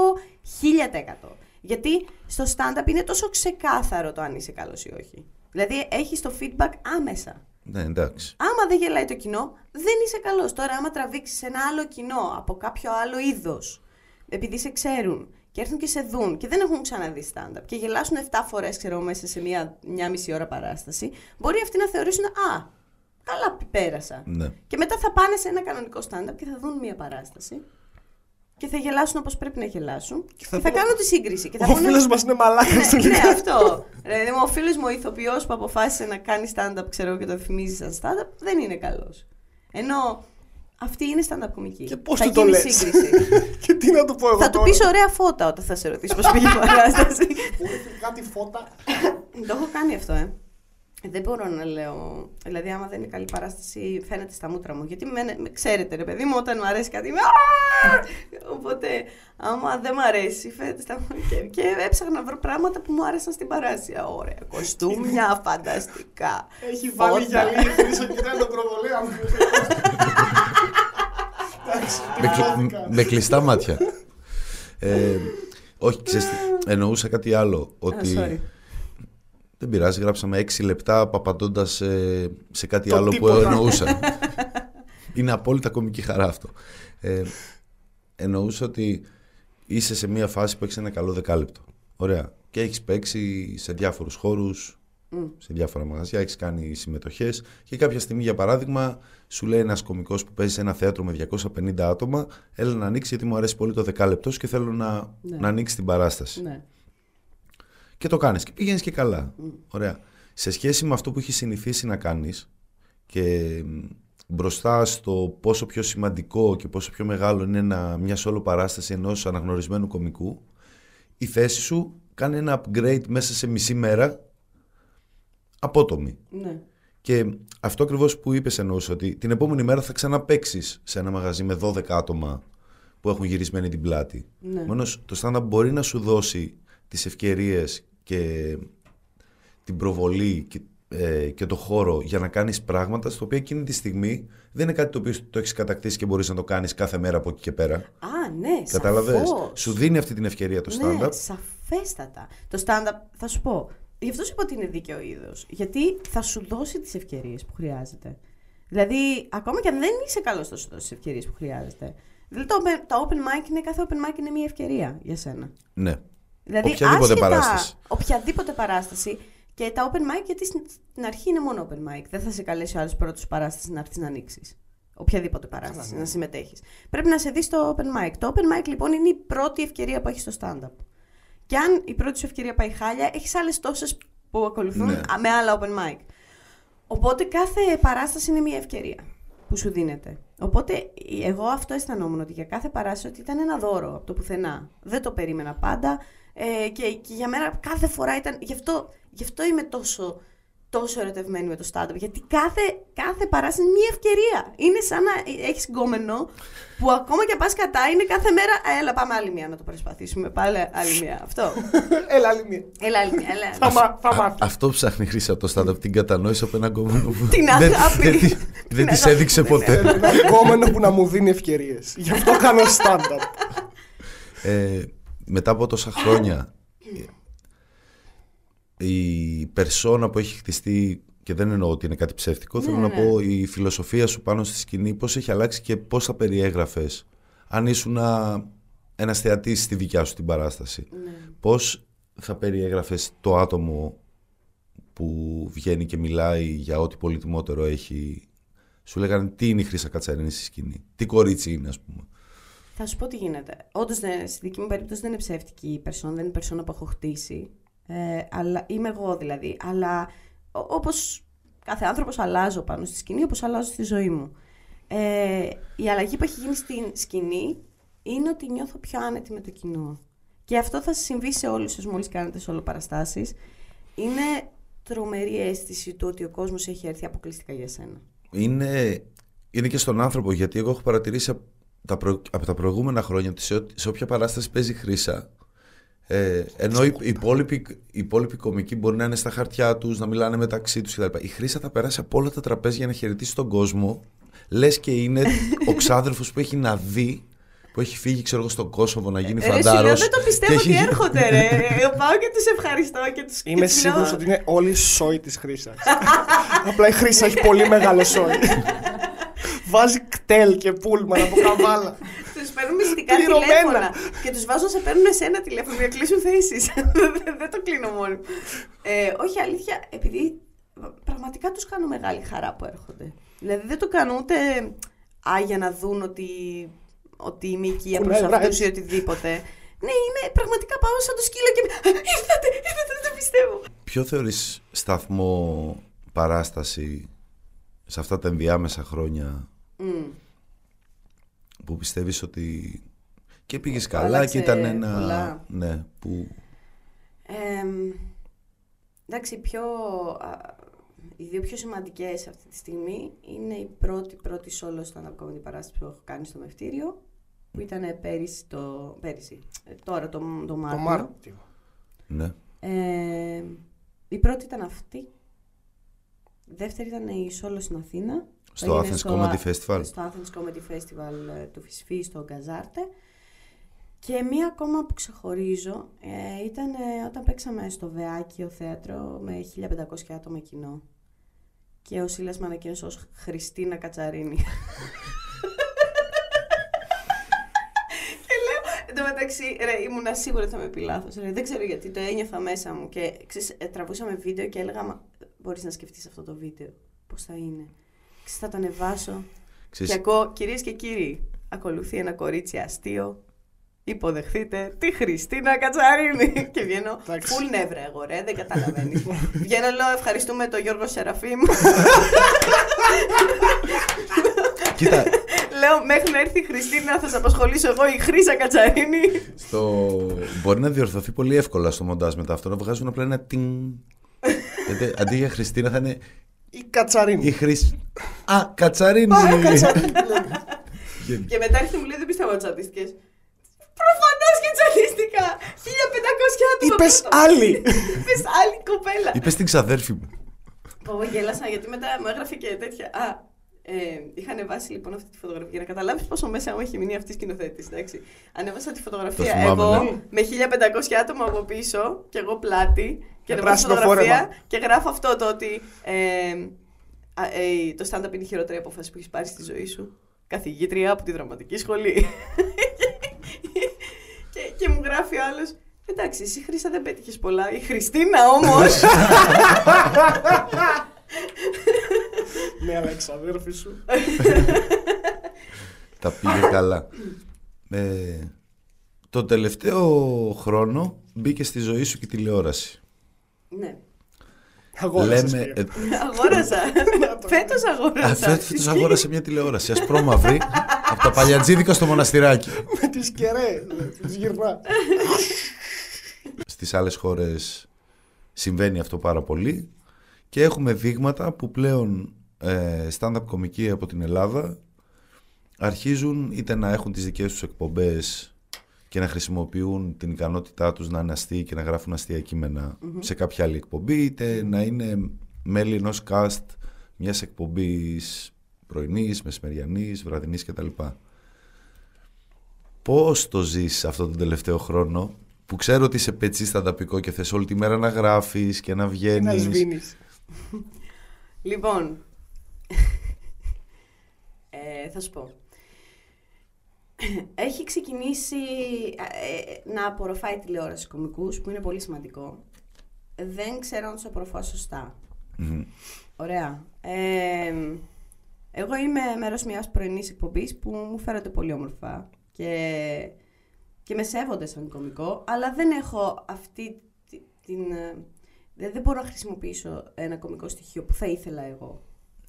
1000%. Γιατί στο stand-up είναι τόσο ξεκάθαρο το αν είσαι καλός ή όχι. Δηλαδή έχεις το feedback άμεσα. Ναι, εντάξει. Άμα δεν γελάει το κοινό, δεν είσαι καλός. Τώρα, άμα τραβήξεις ένα άλλο κοινό από κάποιο άλλο είδος, επειδή σε ξέρουν και έρθουν και σε δουν και δεν έχουν ξαναδεί stand-up και γελάσουν 7 φορές, ξέρω μέσα σε μία, μια μισή ώρα παράσταση, μπορεί αυτοί να θεωρήσουν Α, καλά πέρασα. Ναι. Και μετά θα πάνε σε ένα κανονικό stand-up και θα δουν μία παράσταση και θα γελάσουν όπως πρέπει να γελάσουν και θα, θα πω- κάνουν τη σύγκριση. Και θα Ο πούνε- φίλος μας είναι μαλάκας ναι, στο ναι, αυτό. Ρε, παιδί μου, ο φίλος μου, ο ηθοποιός που αποφάσισε να κάνει stand-up, ξέρω και το θυμίζει σαν stand-up, δεν είναι καλός. Ενώ αυτή είναι stand-up κομική. Και πώς θα του το γίνει λες; σύγκριση. [LAUGHS] Και τι να του πω εγώ. θα του τώρα; πεις ωραία φώτα όταν θα σε ρωτήσει πώς πήγε η παράσταση. Μου έφυγε κάτι φώτα; το έχω κάνει αυτό, ε. Δεν μπορώ να λέω. Δηλαδή, άμα δεν είναι καλή παράσταση, φαίνεται στα μούτρα μου. Γιατί με, με ξέρετε, ρε παιδί μου, όταν μου αρέσει κάτι. είμαι, «Α!» Οπότε, άμα δεν μου αρέσει, φαίνεται στα μούτρα. Και, και έψαχνα να βρω πράγματα που μου άρεσαν στην παράσταση. Α, Ωραία. Κοστούμια, [LAUGHS] φανταστικά. Έχει βάλει φώτα. γυαλί. Χρήσο κοιτάει τον προβολέα μου. Εντάξει, [LAUGHS] με, κλει- τρελάθηκα. με κλειστά μάτια. Ε, όχι, ξέρεις, τι, εννοούσα κάτι άλλο. Α, Ότι sorry. Δεν πειράζει, γράψαμε 6 λεπτά απαντώντα σε, σε κάτι Το άλλο τίποτα. που εννοούσα. [LAUGHS] Είναι απόλυτα κομική χαρά αυτό. Ε, εννοούσα ότι είσαι σε μια φάση που έχεις ένα καλό δεκάλεπτο. Ωραία. Και έχεις παίξει σε διάφορους χώρους, σε διάφορα μαγαζιά, έχεις κάνει συμμετοχές και κάποια στιγμή, για παράδειγμα, σου λέει ένας κωμικό που παίζει σε ένα θέατρο με 250 άτομα, έλα να ανοίξει γιατί μου αρέσει πολύ το δεκάλεπτος και θέλω να, Ναι. να ανοίξει την παράσταση. Ναι. Και το κάνεις και πηγαίνεις και καλά. Ωραία. Σε σχέση με αυτό που έχεις συνηθίσει να κάνεις και μ, μπροστά στο πόσο πιο σημαντικό και πόσο πιο μεγάλο είναι ένα, μια solo παράσταση ενός αναγνωρισμένου κομικού, η θέση σου κάνει ένα upgrade μέσα σε μισή μέρα απότομη. ναι. Και αυτό ακριβώς που είπες εννοούσα ότι την επόμενη μέρα θα ξαναπαίξεις σε ένα μαγαζί με 12 άτομα που έχουν γυρισμένη την πλάτη. Ναι. Μόνος το stand-up μπορεί να σου δώσει τις ευκαιρίες και την προβολή και, ε, και το χώρο για να κάνεις πράγματα στο οποίο εκείνη τη στιγμή δεν είναι κάτι το οποίο το έχεις κατακτήσει και μπορείς να το κάνεις κάθε μέρα από εκεί και πέρα. Α, ναι, Κατάλαβες; σαφώς. Σου δίνει αυτή την ευκαιρία το stand-up. Ναι, σαφέστατα. Το stand-up, θα σου πω, γι' αυτό σου είπα ότι είναι δίκαιο είδος. Γιατί θα σου δώσει τις ευκαιρίες που χρειάζεται. Δηλαδή, ακόμα και αν δεν είσαι καλός, θα σου δώσει τις ευκαιρίες που χρειάζεται. Δηλαδή, το, open- το open mic είναι, κάθε open mic είναι μια ευκαιρία για σένα. Ναι. Δηλαδή, Οποιαδήποτε άσχετα- παράσταση. Οποιαδήποτε παράσταση. Και τα open mic, γιατί στην, στην αρχή είναι μόνο open mic. Δεν θα σε καλέσει ο άλλος πρώτος παράστασης να έρθεις να ανοίξεις. Οποιαδήποτε παράσταση, να συμμετέχεις. Πρέπει να σε δεις στο open mic. Το open mic λοιπόν είναι η πρώτη ευκαιρία που έχεις στο stand-up. Και αν η πρώτη σου ευκαιρία πάει χάλια, έχεις άλλες τόσες που ακολουθούν Ναι. α, με άλλα open mic. Οπότε κάθε παράσταση είναι μια ευκαιρία που σου δίνεται. Οπότε εγώ αυτό αισθανόμουν ότι για κάθε παράσταση ότι ήταν ένα δώρο από το πουθενά. Δεν το περίμενα πάντα ε, και, και για μένα κάθε φορά ήταν. Γι' αυτό, γι αυτό είμαι τόσο, τόσο ερωτευμένη με το stand-up. Γιατί κάθε, κάθε παράσταση είναι μια ευκαιρία. Είναι σαν να έχεις γκόμενο που ακόμα και πας κατά είναι κάθε μέρα. «Α, Έλα, πάμε άλλη μία να το προσπαθήσουμε. Πάλι άλλη μία. Αυτό. [LAUGHS] Έλα, άλλη μία. Έλα, άλλη μία. Έλα. [LAUGHS] Θα, μα, θα Α- μάθεις. αυτό ψάχνει χρήση από το stand-up, την κατανόηση από έναν κόμμα που Την δεν, αγάπη. δεν, τη- δεν Την της αγάπη. έδειξε ποτέ. Ένα γκόμενο που να μου δίνει ευκαιρίες. Γι' αυτό κάνω stand-up. Ε, μετά από τόσα χρόνια η περσόνα που έχει χτιστεί και δεν εννοώ ότι είναι κάτι ψεύτικο θέλω να ναι. πω η φιλοσοφία σου πάνω στη σκηνή πώς έχει αλλάξει και πώς θα περιέγραφες αν ήσουν ένας θεατής στη δικιά σου την παράσταση Ναι. πώς θα περιέγραφες το άτομο που βγαίνει και μιλάει για ό,τι πολύτιμότερο έχει. Σου λέγανε τι είναι η Χρύσα Κατσαρίνη στη σκηνή; Τι κορίτσι είναι, ας πούμε; Θα σου πω τι γίνεται. Όντως, στη δική μου περίπτωση δεν είναι ψεύτικη η περσόνα, δεν είναι η περσόνα που έχω χτίσει. Ε, αλλά είμαι εγώ δηλαδή. Αλλά όπως κάθε άνθρωπος αλλάζω πάνω στη σκηνή, όπως αλλάζω στη ζωή μου. Ε, η αλλαγή που έχει γίνει στην σκηνή είναι ότι νιώθω πιο άνετη με το κοινό. Και αυτό θα συμβεί σε όλους σας μόλις κάνετε όλο παραστάσεις. Είναι τρομερή αίσθηση του ότι ο κόσμος έχει έρθει αποκλειστικά για σένα. Είναι, είναι και στον άνθρωπο, γιατί εγώ έχω παρατηρήσει από τα, προ, από τα προηγούμενα χρόνια ότι σε, σε όποια παράσταση παίζει χρήσα, ε, ενώ οι, οι, υπόλοιποι, οι υπόλοιποι κομικοί μπορεί να είναι στα χαρτιά τους, να μιλάνε μεταξύ τους κτλ. Η Χρήσα θα περάσει από όλα τα τραπέζια για να χαιρετήσει τον κόσμο. Λες και είναι ο ξάδερφο που έχει να δει που έχει φύγει, ξέρω εγώ, στον Κόσοβο να γίνει φαντάρος. δεν το πιστεύω ότι έχει... έρχονται, ρε. Πάω και τους ευχαριστώ και του Είμαι σίγουρος ότι είναι όλοι σόι της Χρήσα. Απλά η Χρήσα έχει πολύ μεγάλο σόι. [LAUGHS] Βάζει κτέλ και πούλμαν από καβάλα. [LAUGHS] τους παίρνουν μυστικά τηλέφωνα και τους βάζω σε παίρνουν σε ένα τηλέφωνο για να κλείσουν θέσεις. [LAUGHS] δεν το κλείνω μόνο. Ε, όχι, αλήθεια, επειδή πραγματικά τους κάνω μεγάλη χαρά που έρχονται. Δηλαδή δεν το κάνω ούτε α, για να δουν ότι ότι είμαι οικία προς αυτούς ή οτιδήποτε. Ναι, είμαι πραγματικά πάω σαν το σκύλο και. Ήρθατε, ήρθατε, δεν το πιστεύω. Ποιο θεωρείς σταθμό παράσταση σε αυτά τα ενδιάμεσα χρόνια mm. που πιστεύεις ότι και πήγες καλά και ήταν ένα... Πολλά. Ναι, που... Ε, εντάξει, πιο, οι δύο πιο σημαντικές αυτή τη στιγμή είναι η πρώτη πρώτη solo stand-up comedy παράσταση που έχω κάνει στο Μευτήριο που ήταν πέρυσι, το, πέρυσι ε, τώρα το, το Μάρτιο. Το Μάρτιο. Ναι. Ε, η πρώτη ήταν αυτή. Η δεύτερη ήταν η solo στην Αθήνα. Στο Athens Comedy Festival. Στο Athens Comedy Festival ε, του Φυσφή στο Γκαζάρτε. Και μία ακόμα που ξεχωρίζω ε, ήταν ε, όταν παίξαμε στο Βεάκιο θέατρο με 1500 άτομα κοινό και ο Σίλας με ανακοίνωσε ως Χριστίνα Κατσαρίνη. [LAUGHS] και λέω, εν τω μεταξύ, ρε, ήμουνα σίγουρη ότι θα με πει λάθος, Δεν ξέρω γιατί, το ένιωθα μέσα μου και ξέρεις, ε, τραβούσαμε βίντεο και έλεγα, Μα, μπορείς να σκεφτείς αυτό το βίντεο, πώς θα είναι. Ξέρεις, θα το ανεβάσω. Ξέρεις... Και ακούω, κυρίες και κύριοι, ακολουθεί ένα κορίτσι αστείο Υποδεχτείτε τη Χριστίνα Κατσαρίνη. [LAUGHS] και βγαίνω. Φουλ νεύρα εγώ, ρε, δεν καταλαβαίνεις. βγαίνω, λέω ευχαριστούμε τον Γιώργο Σεραφείμ. [LAUGHS] Κοίτα. Λέω μέχρι να έρθει η Χριστίνα θα σε απασχολήσω εγώ η Χρύσα Κατσαρίνη. Στο... Μπορεί να διορθωθεί πολύ εύκολα στο μοντάζ μετά αυτό να βγάζουν απλά ένα τιν. [LAUGHS] Γιατί αντί για Χριστίνα θα είναι. Η Κατσαρίνη. Η Χρυσ... Α, Κατσαρίνη. Α, Κατσαρίνη. [LAUGHS] και μετά έρχεται μου λέει δεν πιστεύω τις αντίστοιχε. Προφανώς και τσαλίστηκα! 1500 άτομα. Είπες άλλη. [LAUGHS] Είπες άλλη κοπέλα. Είπες την ξαδέρφη μου. Πω, γέλασα γιατί μετά μου έγραφε και τέτοια. Α, ε, είχα ανεβάσει λοιπόν αυτή τη φωτογραφία για να καταλάβεις πόσο μέσα μου έχει μείνει αυτή η σκηνοθέτη. Ανέβασα τη φωτογραφία εγώ ναι. με 1500 άτομα από πίσω και εγώ πλάτη και ανεβάζω τη φωτογραφία και γράφω αυτό το ότι ε, ε, το stand-up είναι η χειρότερη απόφαση που έχεις πάρει στη ζωή σου. Καθηγήτρια από τη δραματική σχολή. [LAUGHS] και, και μου γράφει ο άλλος. Εντάξει, εσύ Χρήσα δεν πέτυχες πολλά. Η Χριστίνα όμως. [LAUGHS] ναι, αλλά εξαδέρφη σου. [LAUGHS] Τα πήγε καλά. Ε, το τελευταίο χρόνο μπήκε στη ζωή σου και τηλεόραση. Ναι. Αγόρασα. Λέμε, ε, αγόρασα. Φέτος αγόρασα. Φέτος αγόρασα μια τηλεόραση ασπρόμαυρη από τα παλιατζίδικα στο μοναστηράκι. Με τις κερέ, τις γυρνά. Στις άλλες χώρες συμβαίνει αυτό πάρα πολύ και έχουμε δείγματα που πλέον ε, stand-up κομικοί από την Ελλάδα αρχίζουν είτε να έχουν τις δικές τους εκπομπές και να χρησιμοποιούν την ικανότητά τους να είναι αστείοι και να γράφουν αστεία σε κάποια άλλη εκπομπή, είτε να είναι μέλη ενός cast μιας εκπομπής πρωινής, μεσημεριανής, βραδινής κτλ. Πώς το ζεις αυτό τον τελευταίο χρόνο που ξέρω ότι είσαι πετσί στα ταπικό και θες όλη τη μέρα να γράφεις και να βγαίνεις; Να λοιπόν, ε, θα σου πω. Έχει ξεκινήσει ε, να απορροφάει τηλεόραση κομικούς, που είναι πολύ σημαντικό. Δεν ξέρω αν τους απορροφά σωστά. Μμμ. Ωραία. Ε, εγώ είμαι μέρος μιας πρωινής εκπομπής που μου φέρονται πολύ όμορφα και, και με σέβονται σαν κομικό, αλλά δεν έχω αυτή τη- την... ε, Δεν, δεν μπορώ να χρησιμοποιήσω ένα κομικό στοιχείο που θα ήθελα εγώ.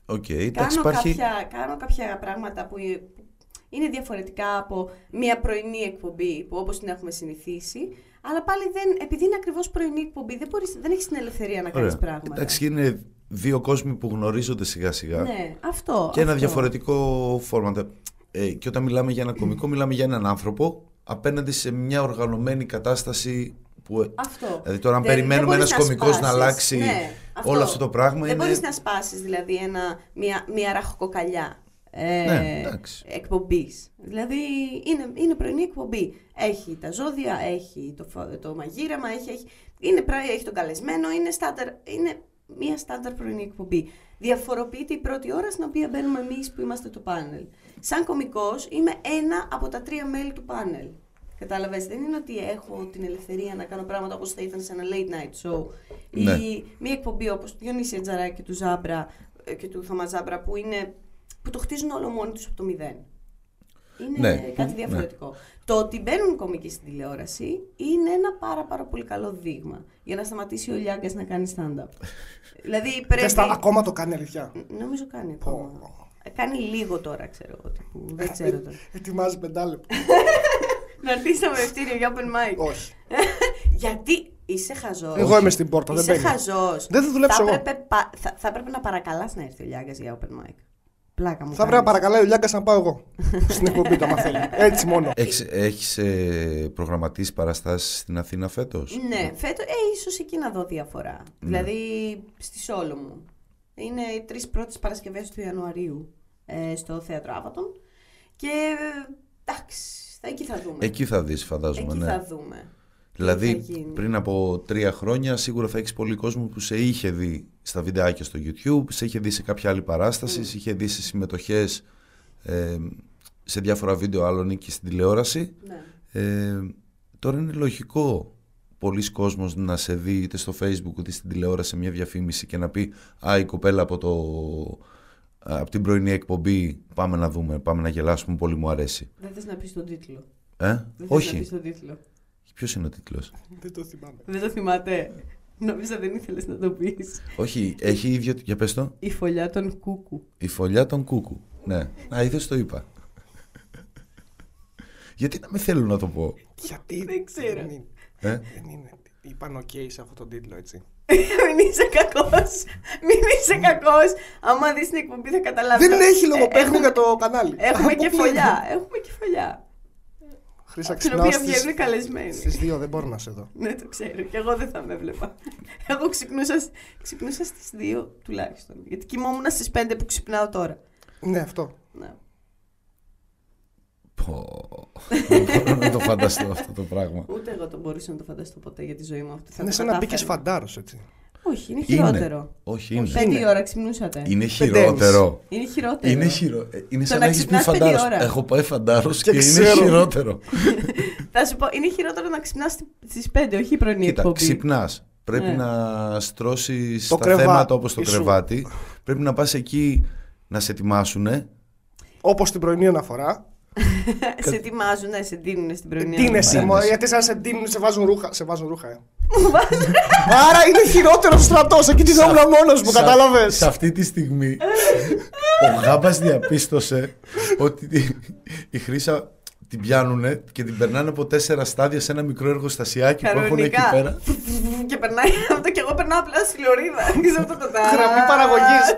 Οκ, εντάξει, Κάνω, υπάρχει. κάποια, κάνω κάποια πράγματα που ε- που είναι διαφορετικά από μια πρωινή εκπομπή που όπως την έχουμε συνηθίσει, αλλά πάλι δεν, επειδή είναι ακριβώς πρωινή εκπομπή, δεν, μπορείς, δεν έχεις την ελευθερία να κάνεις Ωραία. πράγματα. Εντάξει, είναι δύο κόσμοι που γνωρίζονται σιγά σιγά. Ναι, αυτό. Και ένα αυτό. διαφορετικό φορμάτ. Ε, και όταν μιλάμε για ένα κωμικό, μιλάμε για έναν άνθρωπο απέναντι σε μια οργανωμένη κατάσταση που. ε, Αυτό. Δηλαδή τώρα αν Δεν- περιμένουμε δεν μπορείς ένας να κωμικός να σπάσεις. αλλάξει Ναι, όλο αυτό το πράγμα Δεν είναι- μπορείς να σπάσεις δηλαδή ένα, μια, μια ραχοκοκαλιά ε, Ναι, εντάξει. εκπομπής. Δηλαδή είναι, είναι πρωινή εκπομπή. Έχει τα ζώδια, έχει το, φα- το μαγείρεμα, έχει, έχει, είναι, πρα- έχει τον καλεσμένο, είναι, στάνταρ, είναι μια στάνταρ πρωινή εκπομπή. Διαφοροποιείται η πρώτη ώρα στην οποία μπαίνουμε εμείς που είμαστε το πάνελ. Σαν κωμικός είμαι ένα από τα τρία μέλη του πάνελ. Κατάλαβες, δεν είναι ότι έχω την ελευθερία να κάνω πράγματα όπως θα ήταν σε ένα late night show Ναι. ή μια εκπομπή όπως του Διονύση Τζαράκη και του Ζάμπρα ε, και του Θωμά Ζάμπρα που, είναι, που το χτίζουν όλο μόνοι τους από το μηδέν. Είναι Ναι, κάτι ναι. διαφορετικό. Το ότι μπαίνουν κομικοί στην τηλεόραση είναι ένα πάρα πάρα πολύ καλό δείγμα για να σταματήσει ο Λιάγκας να κάνει stand-up. [LAUGHS] δηλαδή Και πρέπει... στα, ακόμα το κάνει αλήθεια. Νομίζω κάνει ακόμα. Ε, Κάνει λίγο τώρα, ξέρω εγώ. τύπου, Δεν ξέρω τώρα. Ετοιμάζει πεντάλεπτο. [LAUGHS] να έρθει στο μευτήριο για open mic. Όχι. [LAUGHS] Γιατί είσαι χαζός. Εγώ είμαι στην πόρτα, δεν Είσαι μπαίνει. χαζός. Δεν θα δουλέψω εγώ. Θα, θα έπρεπε να παρακαλάς να έρθει ο Λιάγκας για open mic. Πλάκα μου. Θα πρέπει να παρακαλάει ο Λιάγκας να πάω εγώ. [LAUGHS] Στην εκπομπή του, άμα θέλει. Έτσι μόνο. Έχεις, έχεις ε, προγραμματίσει παραστάσεις στην Αθήνα φέτος; Ναι, φέτο, ε, ίσως εκεί να δω διαφορά. Δηλαδή στη Σόλο μου. Είναι οι τρεις πρώτες Παρασκευές του Ιανουαρίου ε, στο θέατρο Άβατον. Και ε, εντάξει, θα, εκεί θα δούμε. Εκεί θα δεις φαντάζομαι, εκεί ναι. θα δούμε. τι Δηλαδή θα γίνει. πριν από τρία χρόνια σίγουρα θα έχεις πολύ κόσμο που σε είχε δει στα βιντεάκια στο YouTube, σε είχε δει σε κάποια άλλη παράσταση, σε είχε δει σε συμμετοχές ε, σε διάφορα βίντεο άλλων ή και στην τηλεόραση. Ναι. Ε, τώρα είναι λογικό πολλοί κόσμος να σε δει είτε στο facebook είτε στην τηλεόραση σε μια διαφήμιση και να πει «Α, η κοπέλα από, το, από την πρωινή εκπομπή πάμε να δούμε, πάμε να γελάσουμε, πολύ μου αρέσει». Δεν θες να πεις τον τίτλο; Ε, Δεν θες να πεις όχι. τον τίτλο; Ποιος είναι ο τίτλος; Δεν το θυμάμαι. Δεν το θυμάται. Νόμιζα δεν ήθελες να το πεις. όχι, έχει ίδιο... Για πες το. Η φωλιά των κούκου. Η φωλιά των κούκου. Ναι. Α, είδες το είπα. Γιατί να μην θέλω να το πω; Γιατί. Δεν ξέρω. Δεν είναι. Ε; Δεν είναι. Είπαν οκ σε αυτό τον τίτλο, έτσι. [LAUGHS] Μην είσαι κακός. Μην είσαι κακός. Άμα δεις την εκπομπή θα καταλάβεις. Δεν έχει λογοπαίγνιο για το κανάλι. Έχουμε Από και πού φωλιά. Έχουμε και φωλιά. Χρήσα Την ξυπνάω οποία στις- βγαίνουν καλεσμένοι. Στις δύο δεν μπορώ να σε δω. Ναι, το ξέρω. Και εγώ δεν θα με έβλεπα. [LAUGHS] Εγώ ξυπνούσα, ξυπνούσα στις 2 τουλάχιστον. Γιατί κοιμόμουν στις 5 που ξυπνάω τώρα. Ναι, αυτό. Ναι. Πω. Δεν μπορώ να το φανταστώ αυτό το πράγμα. Ούτε εγώ το μπορούσα να το φανταστώ ποτέ για τη ζωή μου αυτή. Θα Είναι το σαν να μπήκες κατάφερα. φαντάρος, έτσι. Όχι, είναι χειρότερο. Όχι, είναι. Πέντε η Είναι. ώρα ξυπνούσατε. Είναι Πέντε χειρότερο. Είναι χειρότερο. Είναι, χειρο... ε, είναι Το σαν να να έχεις πει ξυπνάς πέντε φαντάρος. ώρα. Έχω πάει φαντάρος Και και, είναι ξέρω. χειρότερο. [LAUGHS] Θα σου πω, είναι χειρότερο να ξυπνάς στι 5, όχι η πρωινή Κοίτα, εκπομπή. ξυπνάς. Πρέπει Ναι. να στρώσεις Το τα κρεβάτι θέματα όπως το σου. κρεβάτι. Πρέπει να πας εκεί να σε ετοιμάσουν. Όπως την πρωινή αναφορά. [LAUGHS] σε ετοιμάζουν, ναι, σε δίνουν στην πρωινή Ντύνεσαι, αναφορά. μω, γιατί σαν σε ντύνουν, σε βάζουν ρούχα. Σε βάζουν ρούχα, ε. Άρα είναι χειρότερος στρατός. Εκεί την ήμουν μόνος μου, κατάλαβες; Σε αυτή τη στιγμή ο Γάμπας διαπίστωσε ότι τη- η Χρύσα την πιάνουνε και την περνάνε από τέσσερα στάδια σε ένα μικρό εργοστασιάκι που έχουν εκεί Κανονικά. πέρα. [LAUGHS] και περνάει αυτό και εγώ περνάω απλά στη λωρίδα. [LAUGHS] Ξέρω αυτό το τάρα. [LAUGHS] Γραμμή παραγωγής.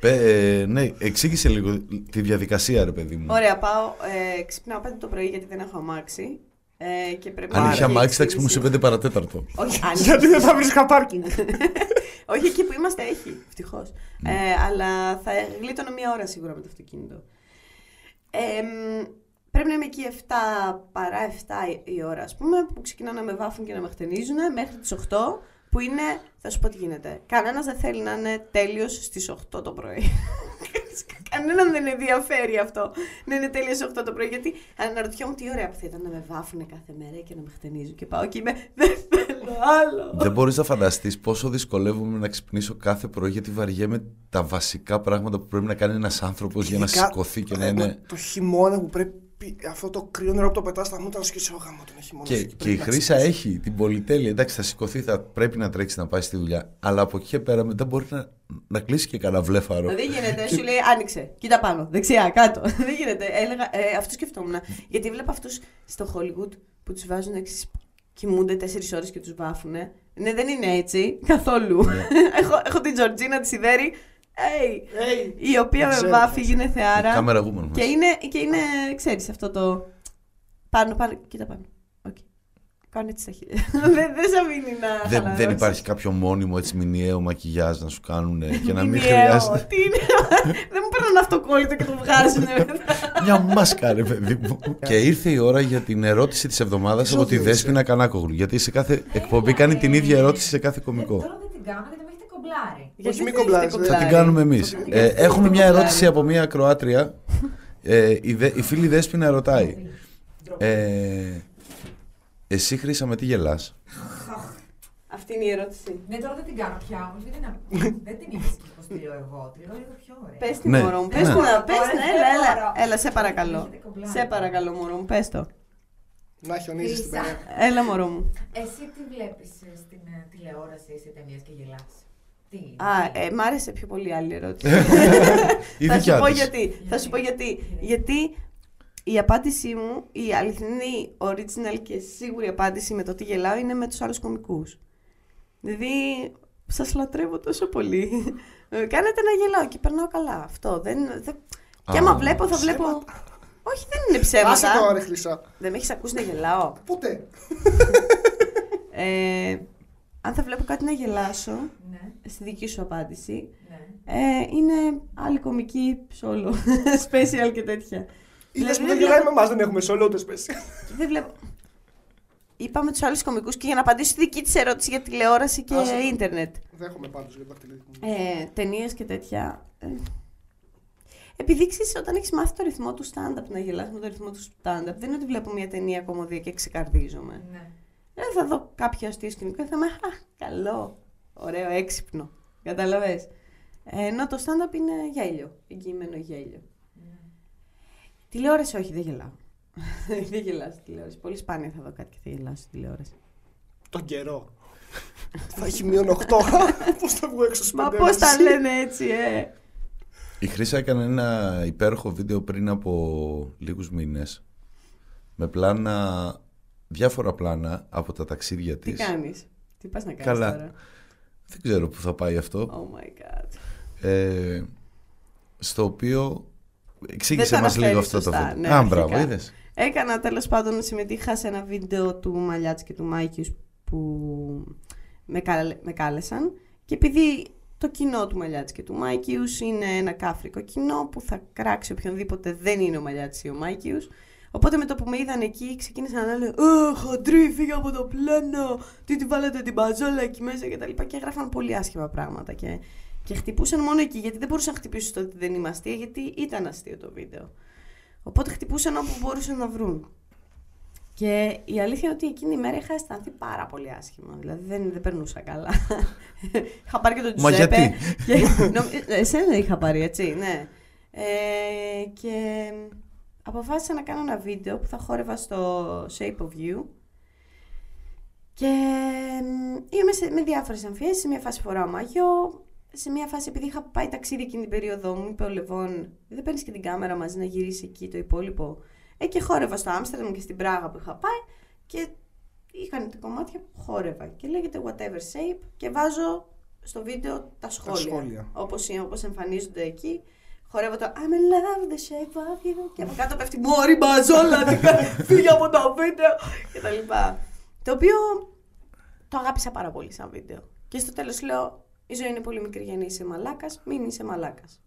Ε, ναι, εξήγησε λίγο τη διαδικασία, ρε παιδί μου. Ωραία, πάω. Ε, ξυπνάω 5 το πρωί γιατί δεν έχω αμάξι. Ε, και πρέπει Αν να είχε έχει αμάξει, θα ξυπνούσε εξήγηση. 5 παρατέταρτο. Όχι, αν Γιατί δεν θα βρεις πάρκινγκ. Όχι, εκεί που είμαστε έχει, ευτυχώς. Ε, αλλά θα γλίτωνα μία ώρα σίγουρα με το αυτοκίνητο. Ε, μ, πρέπει να είμαι εκεί 7 παρά 7 η ώρα, ας πούμε, που ξεκινάνε να με βάφουν και να με χτενίζουν μέχρι τις 8, που είναι. Θα σου πω τι γίνεται. Κανένας δεν θέλει να είναι τέλειος στις 8 το πρωί. [LAUGHS] Κανέναν δεν ενδιαφέρει αυτό να είναι τέλεια σε 8 το πρωί. Γιατί αναρωτιόμουν τι ωραία που θα ήταν να με βάφουν κάθε μέρα και να με χτενίζουν. Και πάω και είμαι. [LAUGHS] Δεν θέλω άλλο. Δεν μπορείς να φανταστείς πόσο δυσκολεύομαι να ξυπνήσω κάθε πρωί γιατί βαριέμαι τα βασικά πράγματα που πρέπει να κάνει ένας άνθρωπος για να Ειδικά, σηκωθεί και να ε, είναι. Το χειμώνα που πρέπει αυτό το κρύο νερό που το πετάς στα μούτρα να σκίσει ο γάμο τον χειμώνα. Και, και η Χρύσα έχει την πολυτέλεια. Εντάξει, θα σηκωθεί, θα πρέπει να τρέξει να πάει στη δουλειά. Αλλά από εκεί και πέρα μετά μπορεί να, να κλείσει και κανένα βλέφαρο. Δεν γίνεται, σου λέει άνοιξε. Κοίτα πάνω, δεξιά, κάτω. [LAUGHS] Δεν γίνεται. Έλεγα, ε, αυτό σκεφτόμουν. Γιατί βλέπω αυτούς στο Hollywood που τους βάζουν έξι. Κοιμούνται 4 ώρες και τους βάφουνε. Ναι, δεν είναι έτσι καθόλου. [LAUGHS] έχω, έχω την Τζορτζίνα τη Σιδέρη. Hey, Hey, η οποία με ξέρω βάφει, πώς. γίνεται θεάρα. Κάμερα woman Και μας. είναι, και είναι ξέρεις, αυτό το. Πάνω, πάνω, κοίτα πάνω. Οκ. Κάνω έτσι στα χέρια. δεν, δεν σε αφήνει να. Δεν, δεν χαλαρώσεις. υπάρχει κάποιο μόνιμο έτσι μηνιαίο μακιγιάζ να σου κάνουν και να μην Μηνιαίο, χρειάζεται. Τι είναι. δεν μου παίρνουν αυτοκόλλητο και το βγάζουν [LAUGHS] μετά. Μια μάσκα, ρε παιδί μου. και ήρθε η ώρα για την ερώτηση της εβδομάδας από τη Επεισόδιο Δέσποινα Κανάκογλου. Γιατί σε κάθε εκπομπή κάνει την ίδια ερώτηση σε κάθε Ε, κωμικό. Τώρα δεν την κάνω γιατί με έχετε κομπλάρει. Γιατί μην δεν κομπλάρεις, έχετε δεν. Θα την κομπλάρεις; κάνουμε εμείς. Θα την Ε, κάνουμε. έχουμε μια Κομπλάρεις. ερώτηση από μια ακροάτρια. Ε, η, δε- η φίλη Δέσποινα ρωτάει. Ε, εσύ Χρύσα με τι γελάς; [LAUGHS] Αυτή είναι η ερώτηση. Ναι, τώρα δεν την κάνω πια όμως. Γιατί να. [LAUGHS] δεν την είπες και πώς τη λέω εγώ. Τη λέω λίγο πιο ωραία. Πες την Ναι, μωρό μου, ναι. πες την, Ναι. πες την, Ωραία, έλα, έλα, μπορώ. έλα, σε παρακαλώ. Έχετε κομπλάρει. Σε παρακαλώ μωρό μου, πες το. Να χιονίζεις στην Χρύσα. παρέα. Έλα μωρό μου. Εσύ τι βλέπεις στην ε, τηλεόραση ή σε ταινίες και γελάς; Τι. Α, ε, μ' άρεσε πιο πολύ άλλη ερώτηση. Η θα σου δικιά πω της. γιατί. Θα σου πω γιατί. Γιατί η απάντησή μου, η αληθινή, original και σίγουρη απάντηση με το τι γελάω είναι με τους άλλους κομικούς. Δηλαδή, σας λατρεύω τόσο πολύ. Ε, Κάνετε να γελάω και περνάω καλά. Αυτό. Δεν, δεν... Και άμα Α, βλέπω, θα βλέπω... Όχι, δεν είναι Άσε τώρα, ψέματα. ρε Χρυσά. Δεν με έχεις ακούσει να γελάω; Ποτέ. Ε, αν θα βλέπω κάτι να γελάσω, Ναι, στη δική σου απάντηση, ναι. ε, είναι άλλη κομική solo, [LAUGHS] special και τέτοια. Είδες που Δηλαδή, δεν δεν γελάει με εμάς, δεν έχουμε σolo ούτε σπέση. Δεν βλέπω. Είπαμε τους άλλους κομικούς και για να απαντήσω στη δική της ερώτηση για τηλεόραση και Άσε το. ίντερνετ. Δέχομαι πάντως για το δαχτυλίδι μου. Ε, Ταινίες και τέτοια. Ε, επειδή ξέρεις, όταν έχεις μάθει το ρυθμό του stand-up, να γελάς με το ρυθμό του stand-up, δεν είναι ότι βλέπω μια ταινία κομμωδία και ξεκαρδίζομαι. ναι. Ε, θα δω κάποιο αστείο σκηνικό και θα είμαι Α, καλό, ωραίο, έξυπνο. Καταλαβες. Ε, ενώ το stand-up είναι γέλιο, εγγυημένο γέλιο. Τηλεόραση όχι, δεν γελάω. [LAUGHS] δεν γελάω στη τηλεόραση. Πολύ σπάνια θα δω κάτι και θα γελάω στη τηλεόραση. Τον καιρό. [LAUGHS] Θα έχει μείον 8. [LAUGHS] Πώς θα βγω έξω στις Μα πέντε πώς τα ώρες. λένε έτσι, ε. Η Χρύσα έκανε ένα υπέροχο βίντεο πριν από λίγους μήνες με πλάνα, διάφορα πλάνα από τα ταξίδια Τι της. κάνεις, τι πας να κάνεις Καλά. τώρα; Δεν ξέρω που θα πάει αυτό. Oh my god. Ε, στο οποίο εξήγησε Δεν τα μας λίγο αναφέρεις αυτό το σωστά, βίντεο. ναι, Α, μπράβο, αρχικά. είδες. Έκανα τέλος πάντων, συμμετείχα σε ένα βίντεο του Μαλιάτση και του Mikeius που με, καλε- με κάλεσαν και επειδή το κοινό του Μαλιάτση και του Mikeius είναι ένα κάφρικο κοινό που θα κράξει οποιονδήποτε δεν είναι ο Μαλιάτσης ή ο Mikeius Οπότε με το που με είδαν εκεί ξεκίνησαν να λένε «Ε, χοντρή, φύγε από το πλάνο, τι τη βάλετε την μπαζόλα εκεί μέσα» και τα λοιπά και έγραφαν πολύ άσχημα πράγματα και, και χτυπούσαν μόνο εκεί γιατί δεν μπορούσαν να χτυπήσουν στο ότι δεν είμαι αστεία γιατί ήταν αστείο το βίντεο. Οπότε χτυπούσαν όπου μπορούσαν να βρουν. Και η αλήθεια είναι ότι εκείνη η μέρα είχα αισθανθεί πάρα πολύ άσχημα. Δηλαδή δεν, δεν περνούσα καλά. [LAUGHS] είχα πάρει και τον Μα Τζουζέπε. γιατί; Και, [LAUGHS] νομ- εσένα είχα πάρει, έτσι, ναι. Ε, και αποφάσισα να κάνω ένα βίντεο που θα χόρευα στο Shape of You. Και μ, είμαι σε, με διάφορες αμφιέσει. Σε μια φάση φοράω μαγιό. Σε μια φάση, επειδή είχα πάει ταξίδι εκείνη την περίοδο, μου είπε ο Λεβόν, δεν παίρνεις και την κάμερα μαζί να γυρίσεις εκεί το υπόλοιπο. Ε, και χόρευα στο Άμστερνταμ και στην Πράγα που είχα πάει. Και είχαν τα κομμάτια που χόρευα. Και λέγεται whatever shape. Και βάζω στο βίντεο τα σχόλια. σχόλια. Όπως, είναι- όπως εμφανίζονται εκεί. Χορεύω το I'm in love the shape of you. Και από κάτω πέφτει Μόρι μπαζόλα. τι κα- Φύγε από το βίντεο. Και τα λοιπά. Το οποίο το αγάπησα πάρα πολύ σαν βίντεο. Και στο τέλος λέω η ζωή είναι πολύ μικρή για να είσαι μαλάκας, μην είσαι μαλάκας.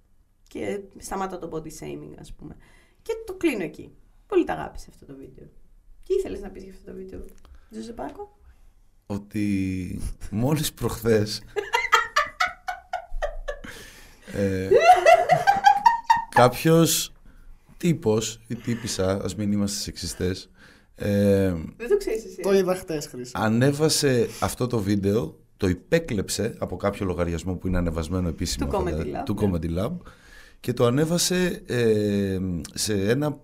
Και σταμάτα το body shaming ας πούμε. Και το κλείνω εκεί. Πολύ τα αγάπησε αυτό το βίντεο. Τι ήθελες να πεις για αυτό το βίντεο, Τζουζεπάκο; ότι μόλις προχθές [LAUGHS] ε, κάποιος τύπος ή τύπησα, ας μην είμαστε σεξιστές, ε, Δεν το ξέρεις εσύ. Το είδα χτες, Χρήση. ανέβασε αυτό το βίντεο, το υπέκλεψε από κάποιο λογαριασμό που είναι ανεβασμένο επίσημα Του Comedy φαντάζομαι, Lab, του ναι. Comedy Lab και το ανέβασε ε, σε ένα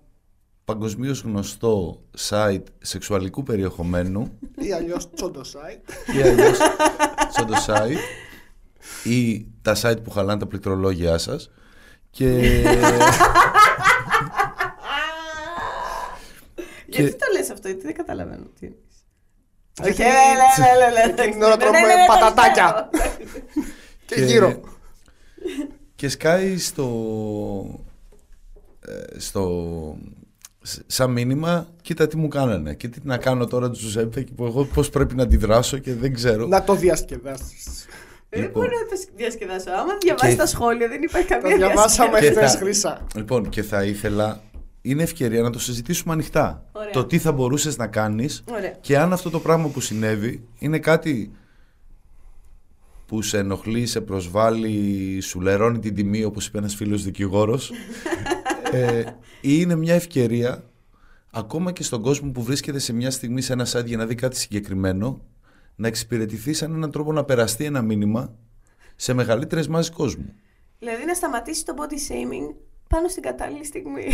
παγκοσμίως γνωστό site σεξουαλικού περιεχομένου Ή αλλιώς τσόντο site. ή αλλιώς [LAUGHS] σαν το site ή τα site που χαλάνε τα πληκτρολόγια σας και Γιατί Και- το λες αυτό, γιατί δεν καταλαβαίνω τι είναι. Εκεί- Όχι, λε, λε, λε, λε. Εκείνη την ώρα Ναι, τρώμε ναι, ναι, ναι, πατατάκια. το Και γύρω. και σκάει στο, ε, στο σ- σαν μήνυμα κοίτα τι μου κάνανε και τι να κάνω τώρα του Ζουζέπε και που εγώ πώς πρέπει να αντιδράσω και δεν ξέρω Να το διασκεδάσει. Δεν Λοιπόν. μπορώ να το διασκεδάσω. Άμα διαβάσει Και- τα σχόλια, δεν υπάρχει Το καμία διαβάσαμε Και χθες, θα- Χρήσα. λοιπόν και θα ήθελα είναι ευκαιρία να το συζητήσουμε ανοιχτά Ωραία. το τι θα μπορούσες να κάνεις Ωραία. και αν αυτό το πράγμα που συνέβη είναι κάτι που σε ενοχλεί, σε προσβάλλει, σου λερώνει την τιμή όπως είπε ένας φίλος δικηγόρος [LAUGHS] ε, ή είναι μια ευκαιρία ακόμα και στον κόσμο που βρίσκεται σε μια στιγμή σε ένα site για να δει κάτι συγκεκριμένο να εξυπηρετηθείς σαν έναν τρόπο να περαστεί ένα μήνυμα σε μεγαλύτερες μάζες κόσμου. Δηλαδή να σταματήσει το body shaming πάνω στην κατάλληλη στιγμή.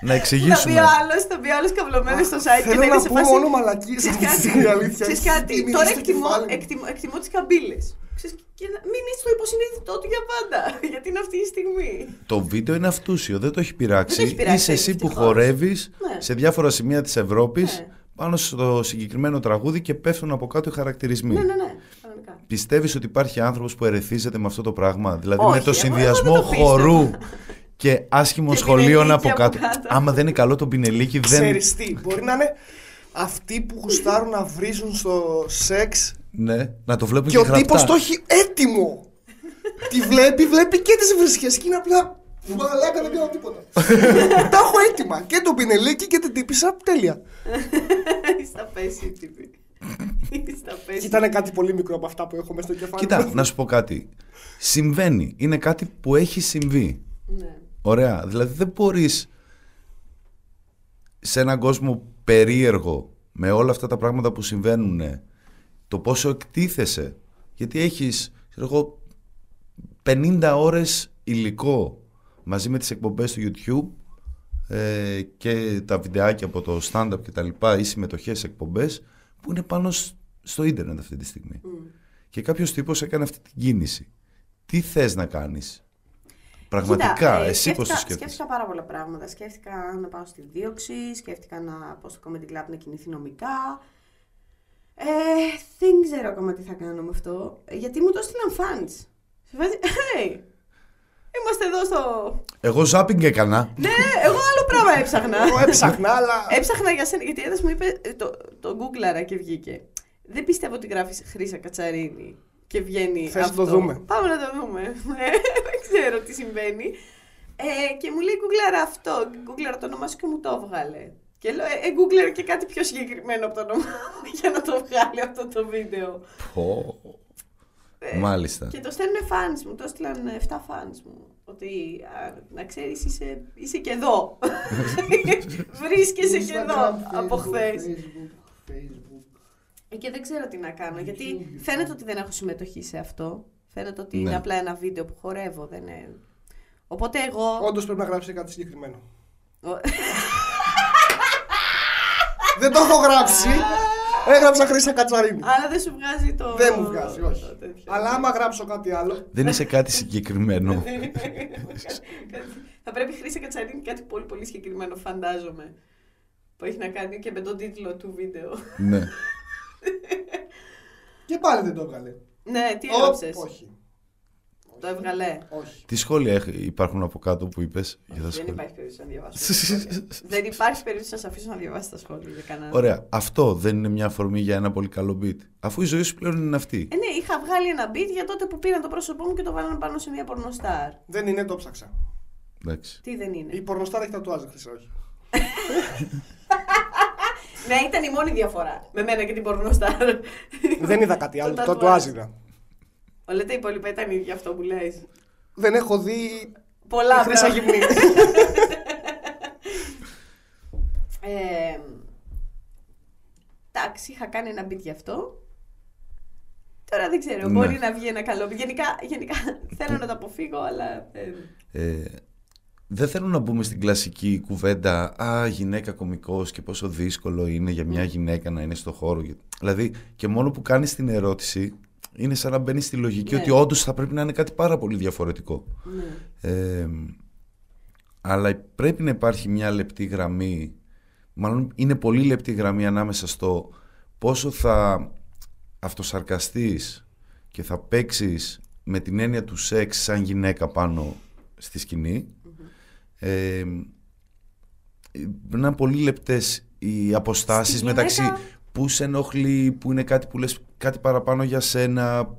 Να Θα μπει εξηγήσουμε. ο άλλος, θα μπει ο άλλος καυλωμένος στο site και Θέλω θα είναι να σε πω φάση... μόνο μαλακίες Ξέρεις αυτή τη κάτι; στιγμή, αλήθεια. Ξέρεις Έχει κάτι, τίμη τώρα στο εκτιμώ, κεφάλι μου. εκτιμώ, εκτιμώ τις καμπύλες. Ξέρεις, και να μην είσαι στο υποσυνείδητό του για πάντα. [LAUGHS] Γιατί είναι αυτή η στιγμή. Το βίντεο είναι αυτούσιο, δεν το έχει πειράξει. Δεν το έχει πειράξει, Είσαι εσύ που ευτυχώς. χορεύεις Ναι. σε διάφορα σημεία της Ευρώπης Ναι. πάνω στο συγκεκριμένο τραγούδι και πέφτουν από κάτω οι χαρακτηρισμοί. Ναι, ναι, ναι. Κανονικά. Πιστεύεις ότι υπάρχει άνθρωπος που ερεθίζεται με αυτό το πράγμα, δηλαδή Όχι, με το εγώ- συνδυασμό εγώ δεν το πίστευα. χορού [LAUGHS] και άσχημων Και σχολείων πινελίκι από από κάτω. κάτω. Άμα δεν είναι καλό το πινελίκι, δεν. Ξέρεις τι, μπορεί να είναι αυτοί που γουστάρουν να βρίζουν στο σεξ Ναι, να το βλέπουν και και, ο γραπτά. τύπος το έχει έτοιμο. [LAUGHS] Τη βλέπει, βλέπει και τις βρισχές και είναι απλά μαλάκα δεν κάνω τίποτα. [LAUGHS] Τα έχω έτοιμα. Και το πινελίκι και την τύπησα, τέλεια. [LAUGHS] Στα πέσει, τύπη. Στα Και πέσει. ήταν κάτι πολύ μικρό από αυτά που έχω μέσα στο κεφάλι Κοίτα, μου. να σου πω κάτι. Συμβαίνει. Είναι κάτι που έχει συμβεί. Ναι. Ωραία. Δηλαδή δεν μπορείς σε έναν κόσμο περίεργο με όλα αυτά τα πράγματα που συμβαίνουν το πόσο εκτίθεσαι γιατί έχεις ξέρω εγώ 50 ώρες υλικό μαζί με τις εκπομπές του YouTube ε, και τα βιντεάκια από το stand-up και τα λοιπά ή συμμετοχές σε εκπομπές που είναι πάνω σ- στο ίντερνετ αυτή τη στιγμή. Και κάποιος τύπος έκανε αυτή την κίνηση. Τι θες να κάνεις; Πραγματικά, Κοίτα, ε, εσύ σκέφτηκα- πώς το σκέφτεσαι; Σκέφτηκα πάρα πολλά πράγματα. Σκέφτηκα να πάω στη δίωξη, σκέφτηκα να πάω στο Comedy Club να κινηθεί νομικά. Ε, δεν ξέρω ακόμα τι θα κάνω με αυτό. ε, Γιατί μου το έστειλαν fans. Σε φάση, hey, είμαστε εδώ στο... Εγώ ζάπινγκ έκανα. ναι, εγώ άλλο πράγμα έψαχνα. Εγώ έψαχνα, αλλά. Έψαχνα για σένα, γιατί ένας μου είπε, ε, το, το γκούγκλαρα και βγήκε. Δεν πιστεύω ότι γράφεις Χρύσα Κατσαρίνη και βγαίνει Θες να αυτό. το δούμε. Πάμε να το δούμε. Ε, δεν ξέρω τι συμβαίνει. Ε, και μου λέει γκούγκλαρα αυτό, γκούγκλαρα το όνομά σου και μου το έβγαλε. Και λέω, ε, γκούγκλαρα και κάτι πιο συγκεκριμένο από το όνομά μου για να το βγάλει αυτό το βίντεο. Πω. Μάλιστα. Και το στέλνουν fans μου, το έστειλαν 7 fans μου. Ότι α, να ξέρεις είσαι, είσαι και εδώ. [LAUGHS] Βρίσκεσαι και εδώ από χθες. Και δεν ξέρω τι να κάνω, γιατί φαίνεται ότι δεν έχω συμμετοχή σε αυτό. Φαίνεται ότι είναι Ναι. απλά ένα βίντεο που χορεύω, δεν είναι... Οπότε εγώ... Όντως πρέπει να γράψεις κάτι συγκεκριμένο. [LAUGHS] Ο- Δεν το έχω γράψει. Έγραψα Χρήσα Κατσαρίνη. Αλλά δεν σου βγάζει το... Δεν μου βγάζει, όχι. το τέτοιο. Αλλά άμα γράψω κάτι άλλο. Δεν είσαι κάτι συγκεκριμένο. Θα πρέπει η Χρήση Κατσαρίνη κάτι πολύ πολύ συγκεκριμένο, φαντάζομαι. Που έχει να κάνει και με τον τίτλο του βίντεο. ναι. Και πάλι δεν το έβγαλε. ναι, τι Ω, έγραψες; Όχι. Το έβγαλε. Όχι. Τι σχόλια έχ- υπάρχουν από κάτω που είπες για τα Δεν σχόλια; υπάρχει περίπτωση να διαβάσω. τα σχόλια. [LAUGHS] Δεν υπάρχει περίπτωση να σε αφήσω να διαβάσεις τα σχόλια για κανέναν. Ωραία. Αυτό δεν είναι μια αφορμή για ένα πολύ καλό beat. Αφού η ζωή σου πλέον είναι αυτή. Ε, ναι, είχα βγάλει ένα beat για τότε που πήραν το πρόσωπό μου και το βάλανε πάνω σε μια πορνοστάρ. Δεν είναι, το ψάξα. Εντάξει. Τι δεν είναι; Η πορνοστάρα έχει τατουάζ, Χρήσα, όχι. [LAUGHS] Ναι, ήταν η μόνη διαφορά με μένα και την πορνοστάρ. Δεν είδα κάτι άλλο. Το Το τατουάζ. τατουάζ είδα. Όλα τα υπόλοιπα ήταν ίδια αυτό που λες. Δεν έχω δει Πολλά τη χρυσά πράγματα. γυμνή. [LAUGHS] Ε, Εντάξει, είχα κάνει ένα beat γι' αυτό. Τώρα δεν ξέρω, Ναι. μπορεί να βγει ένα καλό beat. Γενικά, γενικά [LAUGHS] θέλω να το αποφύγω, αλλά. ε, Ε, δεν θέλω να μπούμε στην κλασική κουβέντα «Α, γυναίκα κωμικός και πόσο δύσκολο είναι για μια γυναίκα να είναι στο χώρο». Δηλαδή, και μόνο που κάνεις την ερώτηση, είναι σαν να μπαίνει στη λογική Ναι. ότι όντως θα πρέπει να είναι κάτι πάρα πολύ διαφορετικό. ναι. Ε, αλλά πρέπει να υπάρχει μια λεπτή γραμμή, μάλλον είναι πολύ λεπτή γραμμή ανάμεσα στο πόσο θα αυτοσαρκαστείς και θα παίξεις με την έννοια του σεξ σαν γυναίκα πάνω στη σκηνη Ε, είναι πολύ λεπτές οι αποστάσεις Στη μεταξύ γυναίκα- που σε ενοχλεί, που είναι κάτι που λες κάτι παραπάνω για σένα,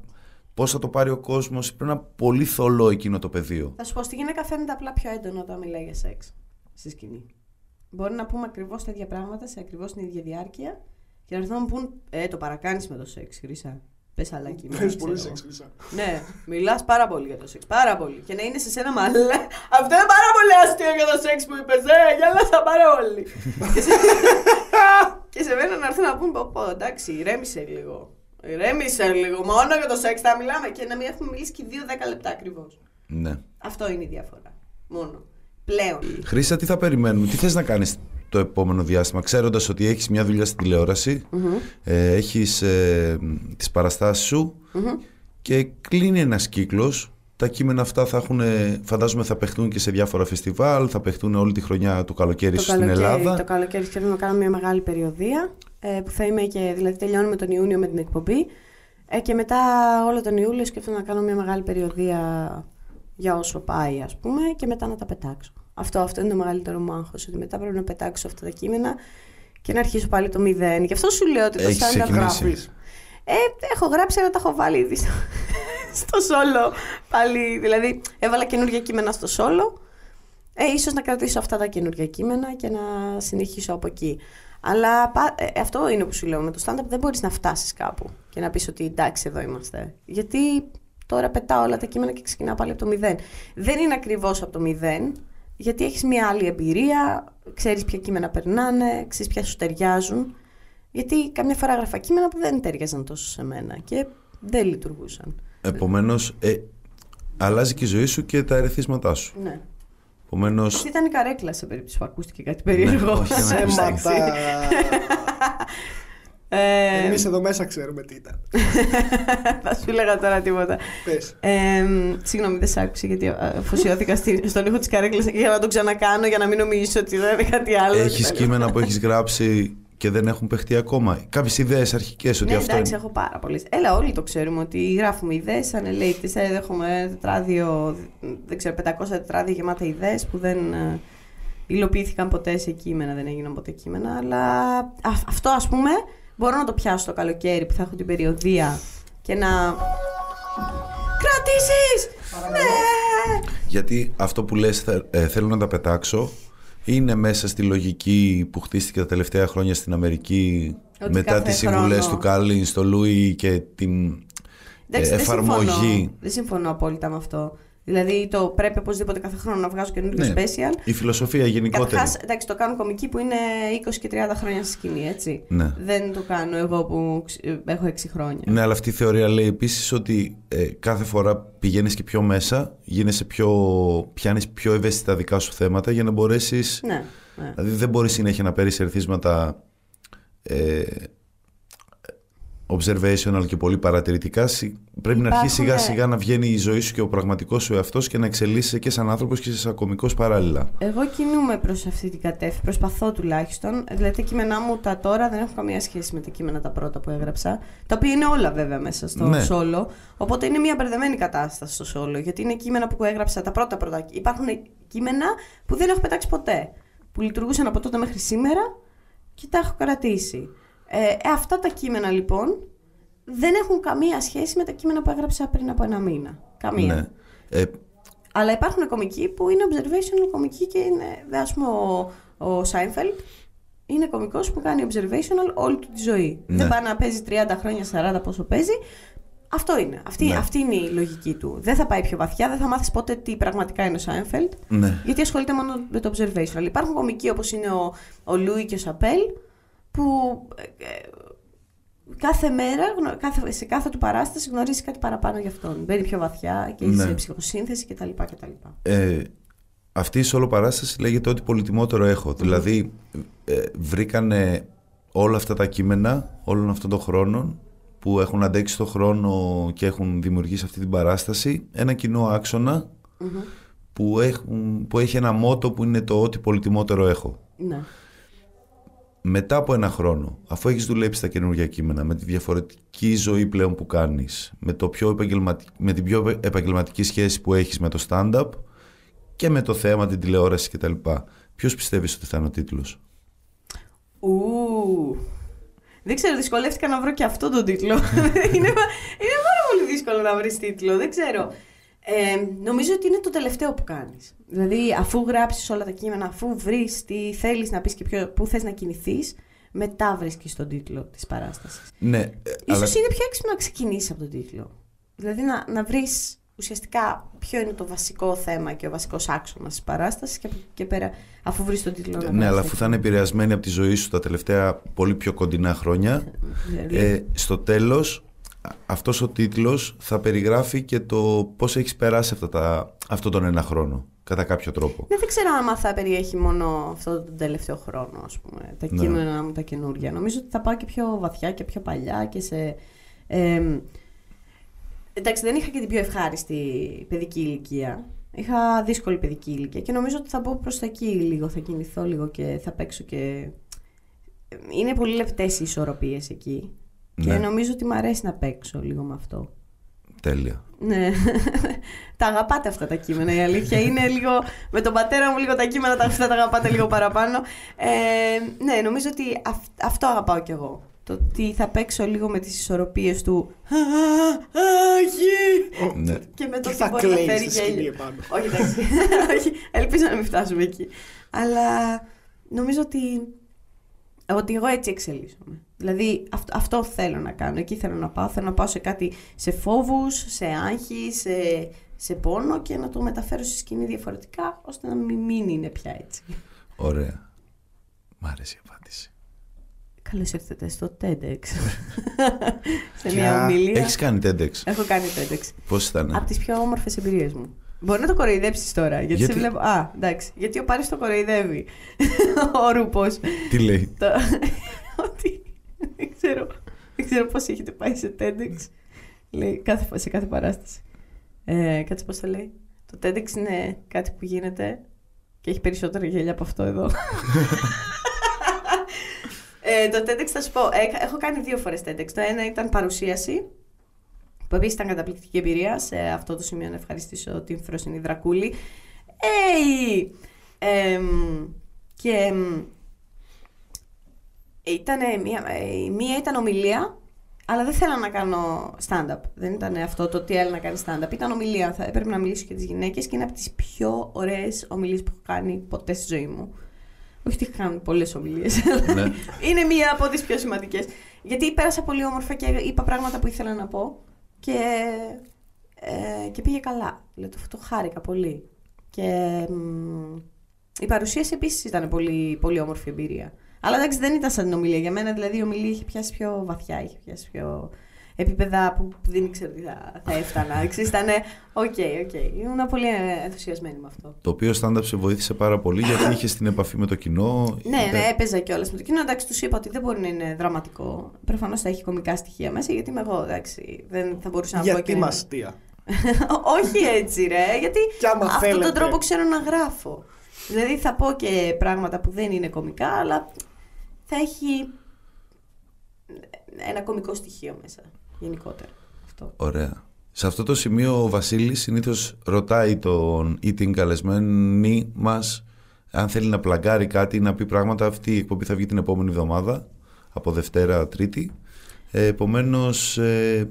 πώς θα το πάρει ο κόσμος. Πρέπει να είναι πολύ θολό εκείνο το πεδίο. Θα σου πω, στη γυναίκα φαίνεται απλά πιο έντονο όταν μιλάει για σεξ στη σκηνή. Μπορεί να πούμε ακριβώς τα ίδια πράγματα σε ακριβώς την ίδια διάρκεια και να έρθουν να μου πούν Ε, το παρακάνεις με το σεξ, Χρυσά. Πες άλλα κείμενα. Παίζει ξέρω πολύ εγώ». σεξ, χρυσά. Ναι, μιλάς πάρα πολύ για το σεξ. Πάρα πολύ. Και να είναι σε σένα μαλέ. Αυτό είναι πάρα πολύ αστείο για το σεξ που είπες. Ε, γέλασα πάρα πολύ. Και, σε... και σε μένα να έρθουν να πούν: Πω, πω, εντάξει, ηρέμησε λίγο. Ηρέμησε λίγο. Μόνο για το σεξ θα μιλάμε. Και να μην έχουμε μιλήσει και δύο-δέκα λεπτά ακριβώς. Ναι. Αυτό είναι η διαφορά. Μόνο. Πλέον. Χρήστα, τι θα περιμένουμε, τι θες να κάνεις το επόμενο διάστημα, ξέροντας ότι έχεις μια δουλειά στην τηλεόραση, ε, έχεις ε, τις παραστάσεις σου και κλείνει ένας κύκλος. Τα κείμενα αυτά θα έχουν, ε, φαντάζομαι θα παιχτούν και σε διάφορα φεστιβάλ, θα παιχτούν όλη τη χρονιά του καλοκαίρι στην Ελλάδα. Το καλοκαίρι θέλουμε να κάνουμε μια μεγάλη περιοδία ε, που θα είμαι και δηλαδή τελειώνουμε τον Ιούνιο με την εκπομπή ε, και μετά όλο τον Ιούλιο σκέφτομαι να κάνω μια μεγάλη περιοδία για όσο πάει ας πούμε και μετά να τα πετάξω. Αυτό, αυτό είναι το μεγαλύτερο μου άγχος, ότι μετά πρέπει να πετάξω αυτά τα κείμενα και να αρχίσω πάλι το μηδέν. Γι' αυτό σου λέω ότι το Έχεις stand-up ξεκινήσει. γράφεις. Ε, έχω γράψει, αλλά τα έχω βάλει ήδη στο, στο σόλο πάλι. Δηλαδή, έβαλα καινούργια κείμενα στο σόλο. Ε, ίσως να κρατήσω αυτά τα καινούργια κείμενα και να συνεχίσω από εκεί. Αλλά πα- ε, αυτό είναι που σου λέω. Με το stand-up δεν μπορείς να φτάσεις κάπου και να πεις ότι εντάξει εδώ είμαστε. Γιατί τώρα πετάω όλα τα κείμενα και ξεκινάω πάλι από το μηδέν. Δεν είναι ακριβώς από το μηδέν, γιατί έχεις μια άλλη εμπειρία, ξέρεις ποια κείμενα περνάνε, ξέρεις ποια σου ταιριάζουν. Γιατί καμιά φορά έγραφα κείμενα που δεν ταιριάζαν τόσο σε μένα και δεν λειτουργούσαν. Επομένως, ε, αλλάζει και η ζωή σου και τα ερεθίσματά σου. Ναι. Επομένως, Αυτή ήταν η καρέκλα σε περίπτωση που ακούστηκε κάτι περίεργο. Ναι, όχι, δεν Εντάξει. Ψέματα. Ε, Εμείς εδώ μέσα ξέρουμε τι ήταν. [LAUGHS] θα σου έλεγα τώρα τίποτα. Πες. Ε, συγγνώμη, δεν σ' άκουσα γιατί αφοσιώθηκα στη- στον ήχο της καρέκλας για να το ξανακάνω για να μην νομίζεις ότι δεν είναι κάτι άλλο. έχεις κείμενα που έχεις γράψει και δεν έχουν παιχτεί ακόμα. Κάποιες ιδέες αρχικές ότι Ναι, αυτό εντάξει, είναι. έχω πάρα πολλές. Έλα, όλοι το ξέρουμε ότι γράφουμε ιδέες σαν latest. Ε, Έχουμε τετράδιο, δεν ξέρω, 500 τετράδια γεμάτα ιδέες που δεν ε, υλοποιήθηκαν ποτέ σε κείμενα, δεν έγιναν ποτέ κείμενα. Αλλά α- αυτό, ας πούμε, μπορώ να το πιάσω το καλοκαίρι που θα έχω την περιοδία και να. Κρατήσεις! Ναι! Γιατί αυτό που λες θε- ε, θέλω να τα πετάξω είναι μέσα στη λογική που χτίστηκε τα τελευταία χρόνια στην Αμερική Ότι μετά κάθε τις συμβουλές χρόνο- του Κάλλιν στο Λούι και την Εντάξει, ε, δεν συμφωνώ. εφαρμογή. Δεν συμφωνώ απόλυτα με αυτό. Δηλαδή, το πρέπει οπωσδήποτε κάθε χρόνο να βγάζω καινούργιο Ναι, special. η φιλοσοφία γενικότερη. Καταρχάς, εντάξει, το κάνουν κομικοί που είναι 20 και 30 χρόνια στη σκηνή, έτσι. Ναι. Δεν το κάνω εγώ που ξ- ε, έχω 6 χρόνια. Ναι, αλλά αυτή η θεωρία λέει επίσης ότι ε, κάθε φορά πηγαίνεις και πιο μέσα, γίνεσαι πιο, πιάνεις πιο ευαίσθητα δικά σου θέματα για να μπορέσεις... Ναι, ναι. Δηλαδή δεν μπορείς συνέχεια να παίρνεις ερθίσματα ε, observational και πολύ παρατηρητικά. Συ- Πρέπει να αρχίσει Υπάρχουν, σιγά ναι. σιγά να βγαίνει η ζωή σου και ο πραγματικός σου εαυτός και να εξελίσσεσαι και σαν άνθρωπος και σαν κωμικός παράλληλα. Εγώ κινούμαι προς αυτή την κατεύθυνση. Προσπαθώ τουλάχιστον. Δηλαδή, τα κείμενά μου τα τώρα δεν έχουν καμία σχέση με τα κείμενα τα πρώτα που έγραψα. Τα οποία είναι όλα βέβαια μέσα στο Ναι. σόλο. Οπότε είναι μια μπερδεμένη κατάσταση στο σόλο. Γιατί είναι κείμενα που έγραψα τα πρώτα πρώτα. Υπάρχουν κείμενα που δεν έχω πετάξει ποτέ. Που λειτουργούσαν από τότε μέχρι σήμερα και τα έχω κρατήσει. Ε, ε, αυτά τα κείμενα λοιπόν δεν έχουν καμία σχέση με τα κείμενα που έγραψα πριν από ένα μήνα. Καμία. Ναι. Ε, Αλλά υπάρχουν κομικοί που είναι observational κομικοί και είναι, δε, ας πούμε, ο, ο Seinfeld είναι κομικός που κάνει observational όλη του τη ζωή. Ναι. Δεν πάει να παίζει 30 χρόνια, 40 πόσο παίζει, αυτό είναι. Αυτή, Ναι. αυτή είναι η λογική του. Δεν θα πάει πιο βαθιά, δεν θα μάθεις ποτέ τι πραγματικά είναι ο Σάινφελντ. Ναι. Γιατί ασχολείται μόνο με το observation. Αλλά υπάρχουν κομικοί όπως είναι ο, ο Λούι και ο Σαπέλ που ε, ε, κάθε μέρα, γνω- κάθε, σε κάθε του παράσταση γνωρίζει κάτι παραπάνω για αυτόν. Μπαίνει πιο βαθιά και Ναι. σε ψυχοσύνθεση κτλ. κτλ. Ε, αυτή η σolo παράσταση λέγεται ότι πολυτιμότερο έχω. Δηλαδή ε, βρήκανε όλα αυτά τα κείμενα όλων αυτών των χρόνων που έχουν αντέξει το χρόνο και έχουν δημιουργήσει αυτή την παράσταση ένα κοινό άξονα που, έχουν, που έχει ένα μότο που είναι το ότι πολυτιμότερο έχω. Ναι. Μετά από ένα χρόνο, αφού έχεις δουλέψει τα καινούργια κείμενα, με τη διαφορετική ζωή πλέον που κάνεις, με, το πιο επαγγελματι... με την πιο επαγγελματική σχέση που έχεις με το stand-up και με το θέμα, την τηλεόραση κτλ. Ποιος πιστεύεις ότι θα είναι ο τίτλος; Ου. Δεν ξέρω, δυσκολεύτηκα να βρω και αυτό τον τίτλο. [LAUGHS] είναι, πα- είναι πάρα πολύ δύσκολο να βρεις τίτλο. Δεν ξέρω. Ε, νομίζω ότι είναι το τελευταίο που κάνεις. Δηλαδή, αφού γράψεις όλα τα κείμενα, αφού βρεις τι θέλεις να πεις και ποιο, πού θες να κινηθείς, μετά βρίσκεις τον τίτλο της παράστασης. Ναι, ε, αλλά Ίσως είναι πιο έξυπνο να ξεκινήσεις από τον τίτλο. Δηλαδή, να, να βρεις ουσιαστικά ποιο είναι το βασικό θέμα και ο βασικός άξονας της παράστασης και από εκεί και πέρα, αφού βρεις τον τίτλο. να ναι, αλλά βάλεις αφού τα θα είναι επηρεασμένη από τη ζωή σου τα τελευταία πολύ πιο κοντινά χρόνια, Δηλαδή, ε, στο τέλος α- αυτός ο τίτλος θα περιγράφει και το πώς έχεις περάσει αυτά τα, αυτόν τον ένα χρόνο, κατά κάποιο τρόπο. Ναι, δεν ξέρω άμα θα περιέχει μόνο αυτό τον τελευταίο χρόνο, ας πούμε, τα Ναι. κείμενα μου τα καινούργια. Νομίζω ότι θα πάω και πιο βαθιά και πιο παλιά και σε... εμ, εντάξει, δεν είχα και την πιο ευχάριστη παιδική ηλικία. Είχα δύσκολη παιδική ηλικία και νομίζω ότι θα μπω προς τα εκεί λίγο, θα κινηθώ λίγο και θα παίξω και... Είναι πολύ λεπτές οι ισορροπίες εκεί. Και Ναι. νομίζω ότι μου αρέσει να παίξω λίγο με αυτό. Τέλεια. Ναι. [LAUGHS] τα αγαπάτε αυτά τα κείμενα. Η αλήθεια είναι λίγο. Με τον πατέρα μου, λίγο τα κείμενα τα, αυτά τα αγαπάτε λίγο παραπάνω. Ε, ναι, νομίζω ότι αυ- αυτό αγαπάω κι εγώ. Το ότι θα παίξω λίγο με τις ισορροπίες του «Αχι!» Ναι. και με το Και τι θα μπορεί να κλαίεις φέρει στη σκηνή γέλιο. επάνω. Όχι, εντάξει. [LAUGHS] Όχι, ελπίζω να μην φτάσουμε εκεί. Αλλά νομίζω ότι, ότι εγώ έτσι εξελίσσομαι. Δηλαδή αυτό, αυτό θέλω να κάνω. Εκεί θέλω να πάω. Θέλω να πάω σε κάτι, σε φόβους, σε άγχη, σε, σε πόνο και να το μεταφέρω στη σκηνή διαφορετικά ώστε να μην, μην είναι πια έτσι. Ωραία. Μ' άρεσε η απάντηση. Καλώς ήρθατε στο TEDx. [LAUGHS] σε Γεια. μια ομιλία. Έχεις κάνει TEDx; Έχω κάνει TEDx. Πώς ήταν. Από τις πιο όμορφες εμπειρίες μου. Μπορεί να το κοροϊδέψεις τώρα. Γιατί, Γιατί; σε βλέπω. Α, εντάξει. Γιατί ο Πάρης το κοροϊδεύει. [LAUGHS] ο Ρούπο. Τι λέει; το... [LAUGHS] ότι. Δεν ξέρω. Δεν ξέρω πώς έχετε πάει σε TEDx. λέει κάθε, σε κάθε παράσταση. Ε, κάτσε πώς το λέει. Το TEDx είναι κάτι που γίνεται και έχει περισσότερα γέλια από αυτό εδώ. [LAUGHS] ε, το TEDx θα σου πω. ε, έχω κάνει δύο φορές TEDx. Το ένα ήταν παρουσίαση που επίσης ήταν καταπληκτική εμπειρία. Σε αυτό το σημείο να ευχαριστήσω την Φροσινή Δρακούλη. Hey! Εμ, και εμ, ήτανε μία, ε, μία ήταν ομιλία, αλλά δεν θέλω να κάνω stand-up. Δεν ήταν αυτό το τι έλεγα να κάνει stand-up. Ήταν ομιλία. Θα έπρεπε να μιλήσω και τις γυναίκες και είναι από τις πιο ωραίες ομιλίες που έχω κάνει ποτέ στη ζωή μου. Όχι ότι είχα κάνει πολλές ομιλίες. Ναι. είναι μία από τις πιο σημαντικές. Γιατί πέρασα πολύ όμορφα και είπα πράγματα που ήθελα να πω και, ε, και πήγε καλά. Δηλαδή, το, το χάρηκα πολύ. Και μ, η παρουσίαση επίσης ήταν πολύ, πολύ όμορφη εμπειρία. Αλλά εντάξει, δεν ήταν σαν την ομιλία. Για μένα δηλαδή η ομιλία είχε πιάσει πιο βαθιά, είχε πιάσει πιο επίπεδα που δεν ήξερα τι θα, θα έφτανα. [LAUGHS] Ξέρεις, ήταν OK, OK. Ήμουν πολύ ενθουσιασμένη με αυτό. Το οποίο stand-up σε βοήθησε πάρα πολύ γιατί είχες την επαφή με το κοινό. Ναι, Ήταν- ναι, έπαιζα κιόλας με το κοινό. Εντάξει, τους είπα ότι δεν μπορεί να είναι δραματικό. Προφανώς θα έχει κομικά στοιχεία μέσα, γιατί είμαι εγώ, εντάξει. Δεν θα μπορούσα να πω Γιατί και. μα αστεία. [LAUGHS] Όχι έτσι, ρε. Γιατί Κι άμα αυτόν θέλετε. τον τρόπο ξέρω να γράφω. Δηλαδή θα πω και πράγματα που δεν είναι κομικά, αλλά θα έχει ένα κομικό στοιχείο μέσα. Γενικότερα. Αυτό. Ωραία. Σε αυτό το σημείο ο Βασίλης συνήθως ρωτάει τον ή την καλεσμένη μας αν θέλει να πλαγκάρει κάτι ή να πει πράγματα. Αυτή η εκπομπή θα βγει την επόμενη εβδομάδα από Δευτέρα Τρίτη. Ε, επομένως ε,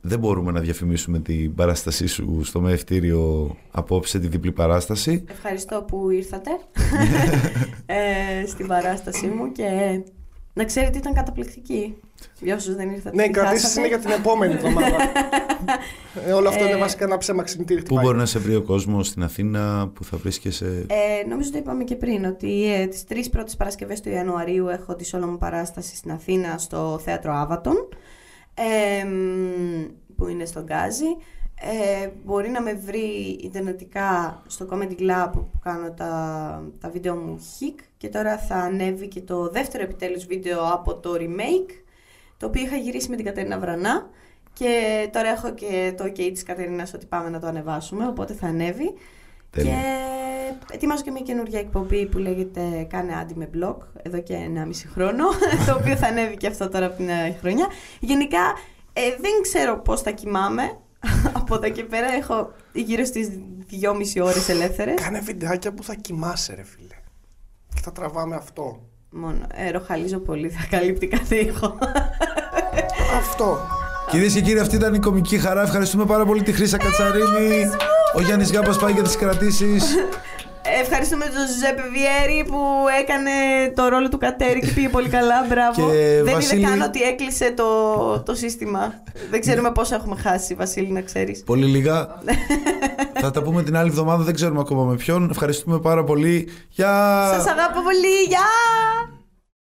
δεν μπορούμε να διαφημίσουμε την παράστασή σου στο μεευτήριο απόψε τη διπλή παράσταση. Ευχαριστώ που ήρθατε [LAUGHS] ε, στην παράστασή μου και Να ξέρετε ήταν καταπληκτική. Για όσους δεν ήρθατε. Ναι, τη κρατήσει χάσατε. είναι για την επόμενη εβδομάδα. [LAUGHS] ε, όλο αυτό είναι Ε, βασικά ένα ψέμα ξυπνητήρι. Πού χτυπάει. μπορεί να σε βρει ο κόσμος στην Αθήνα, που θα βρίσκεσαι; Ε, νομίζω το είπαμε και πριν ότι ε, τις τρεις πρώτες Παρασκευές του Ιανουαρίου έχω τη σόλο μου παράσταση στην Αθήνα στο Θέατρο Άβατον ε, μ, που είναι στον Γκάζι. Ε, μπορεί να με βρει ιντερνετικά στο Comedy Club που κάνω τα, τα βίντεο μου HIC και τώρα θα ανέβει και το δεύτερο επιτέλους βίντεο από το remake το οποίο είχα γυρίσει με την Κατερίνα Βρανά και τώρα έχω και το ok της Κατερίνας ότι πάμε να το ανεβάσουμε οπότε θα ανέβει Τέλεια. και ετοιμάζω και μια καινούργια εκπομπή που λέγεται Κάνε άντι με blog εδώ και 1,5 χρόνο. [LAUGHS] το οποίο θα ανέβει και αυτό τώρα από την νέα χρονιά. Γενικά ε, δεν ξέρω πώς θα κοιμάμαι. [LAUGHS] από εδώ και πέρα έχω γύρω στις 2,5 ώρες ελεύθερες. Κάνε βιντεάκια που θα κοιμάσαι, ρε φίλε. Και θα τραβάμε αυτό. Μόνο ε, ροχαλίζω πολύ, θα καλύπτει κάθε ήχο. Αυτό. Κυρίες και κύριοι, αυτή ήταν η κομική χαρά. Ευχαριστούμε πάρα πολύ τη Χρύσα Κατσαρίνη. Ο Γιάννης Γκάμπα πάει για τις κρατήσεις. Ευχαριστούμε τον Ζουζέπε Βιέρη που έκανε το ρόλο του Κατέρι και πήγε πολύ καλά. Μπράβο. Και Δεν Βασίλη- είδε καν ότι έκλεισε το, το σύστημα. Δεν ξέρουμε πόσο έχουμε χάσει, Βασίλη, να ξέρεις. Πολύ λίγα. θα τα πούμε την άλλη εβδομάδα, δεν ξέρουμε ακόμα με ποιον. Ευχαριστούμε πάρα πολύ. Γεια! Σας αγαπώ πολύ. Γεια!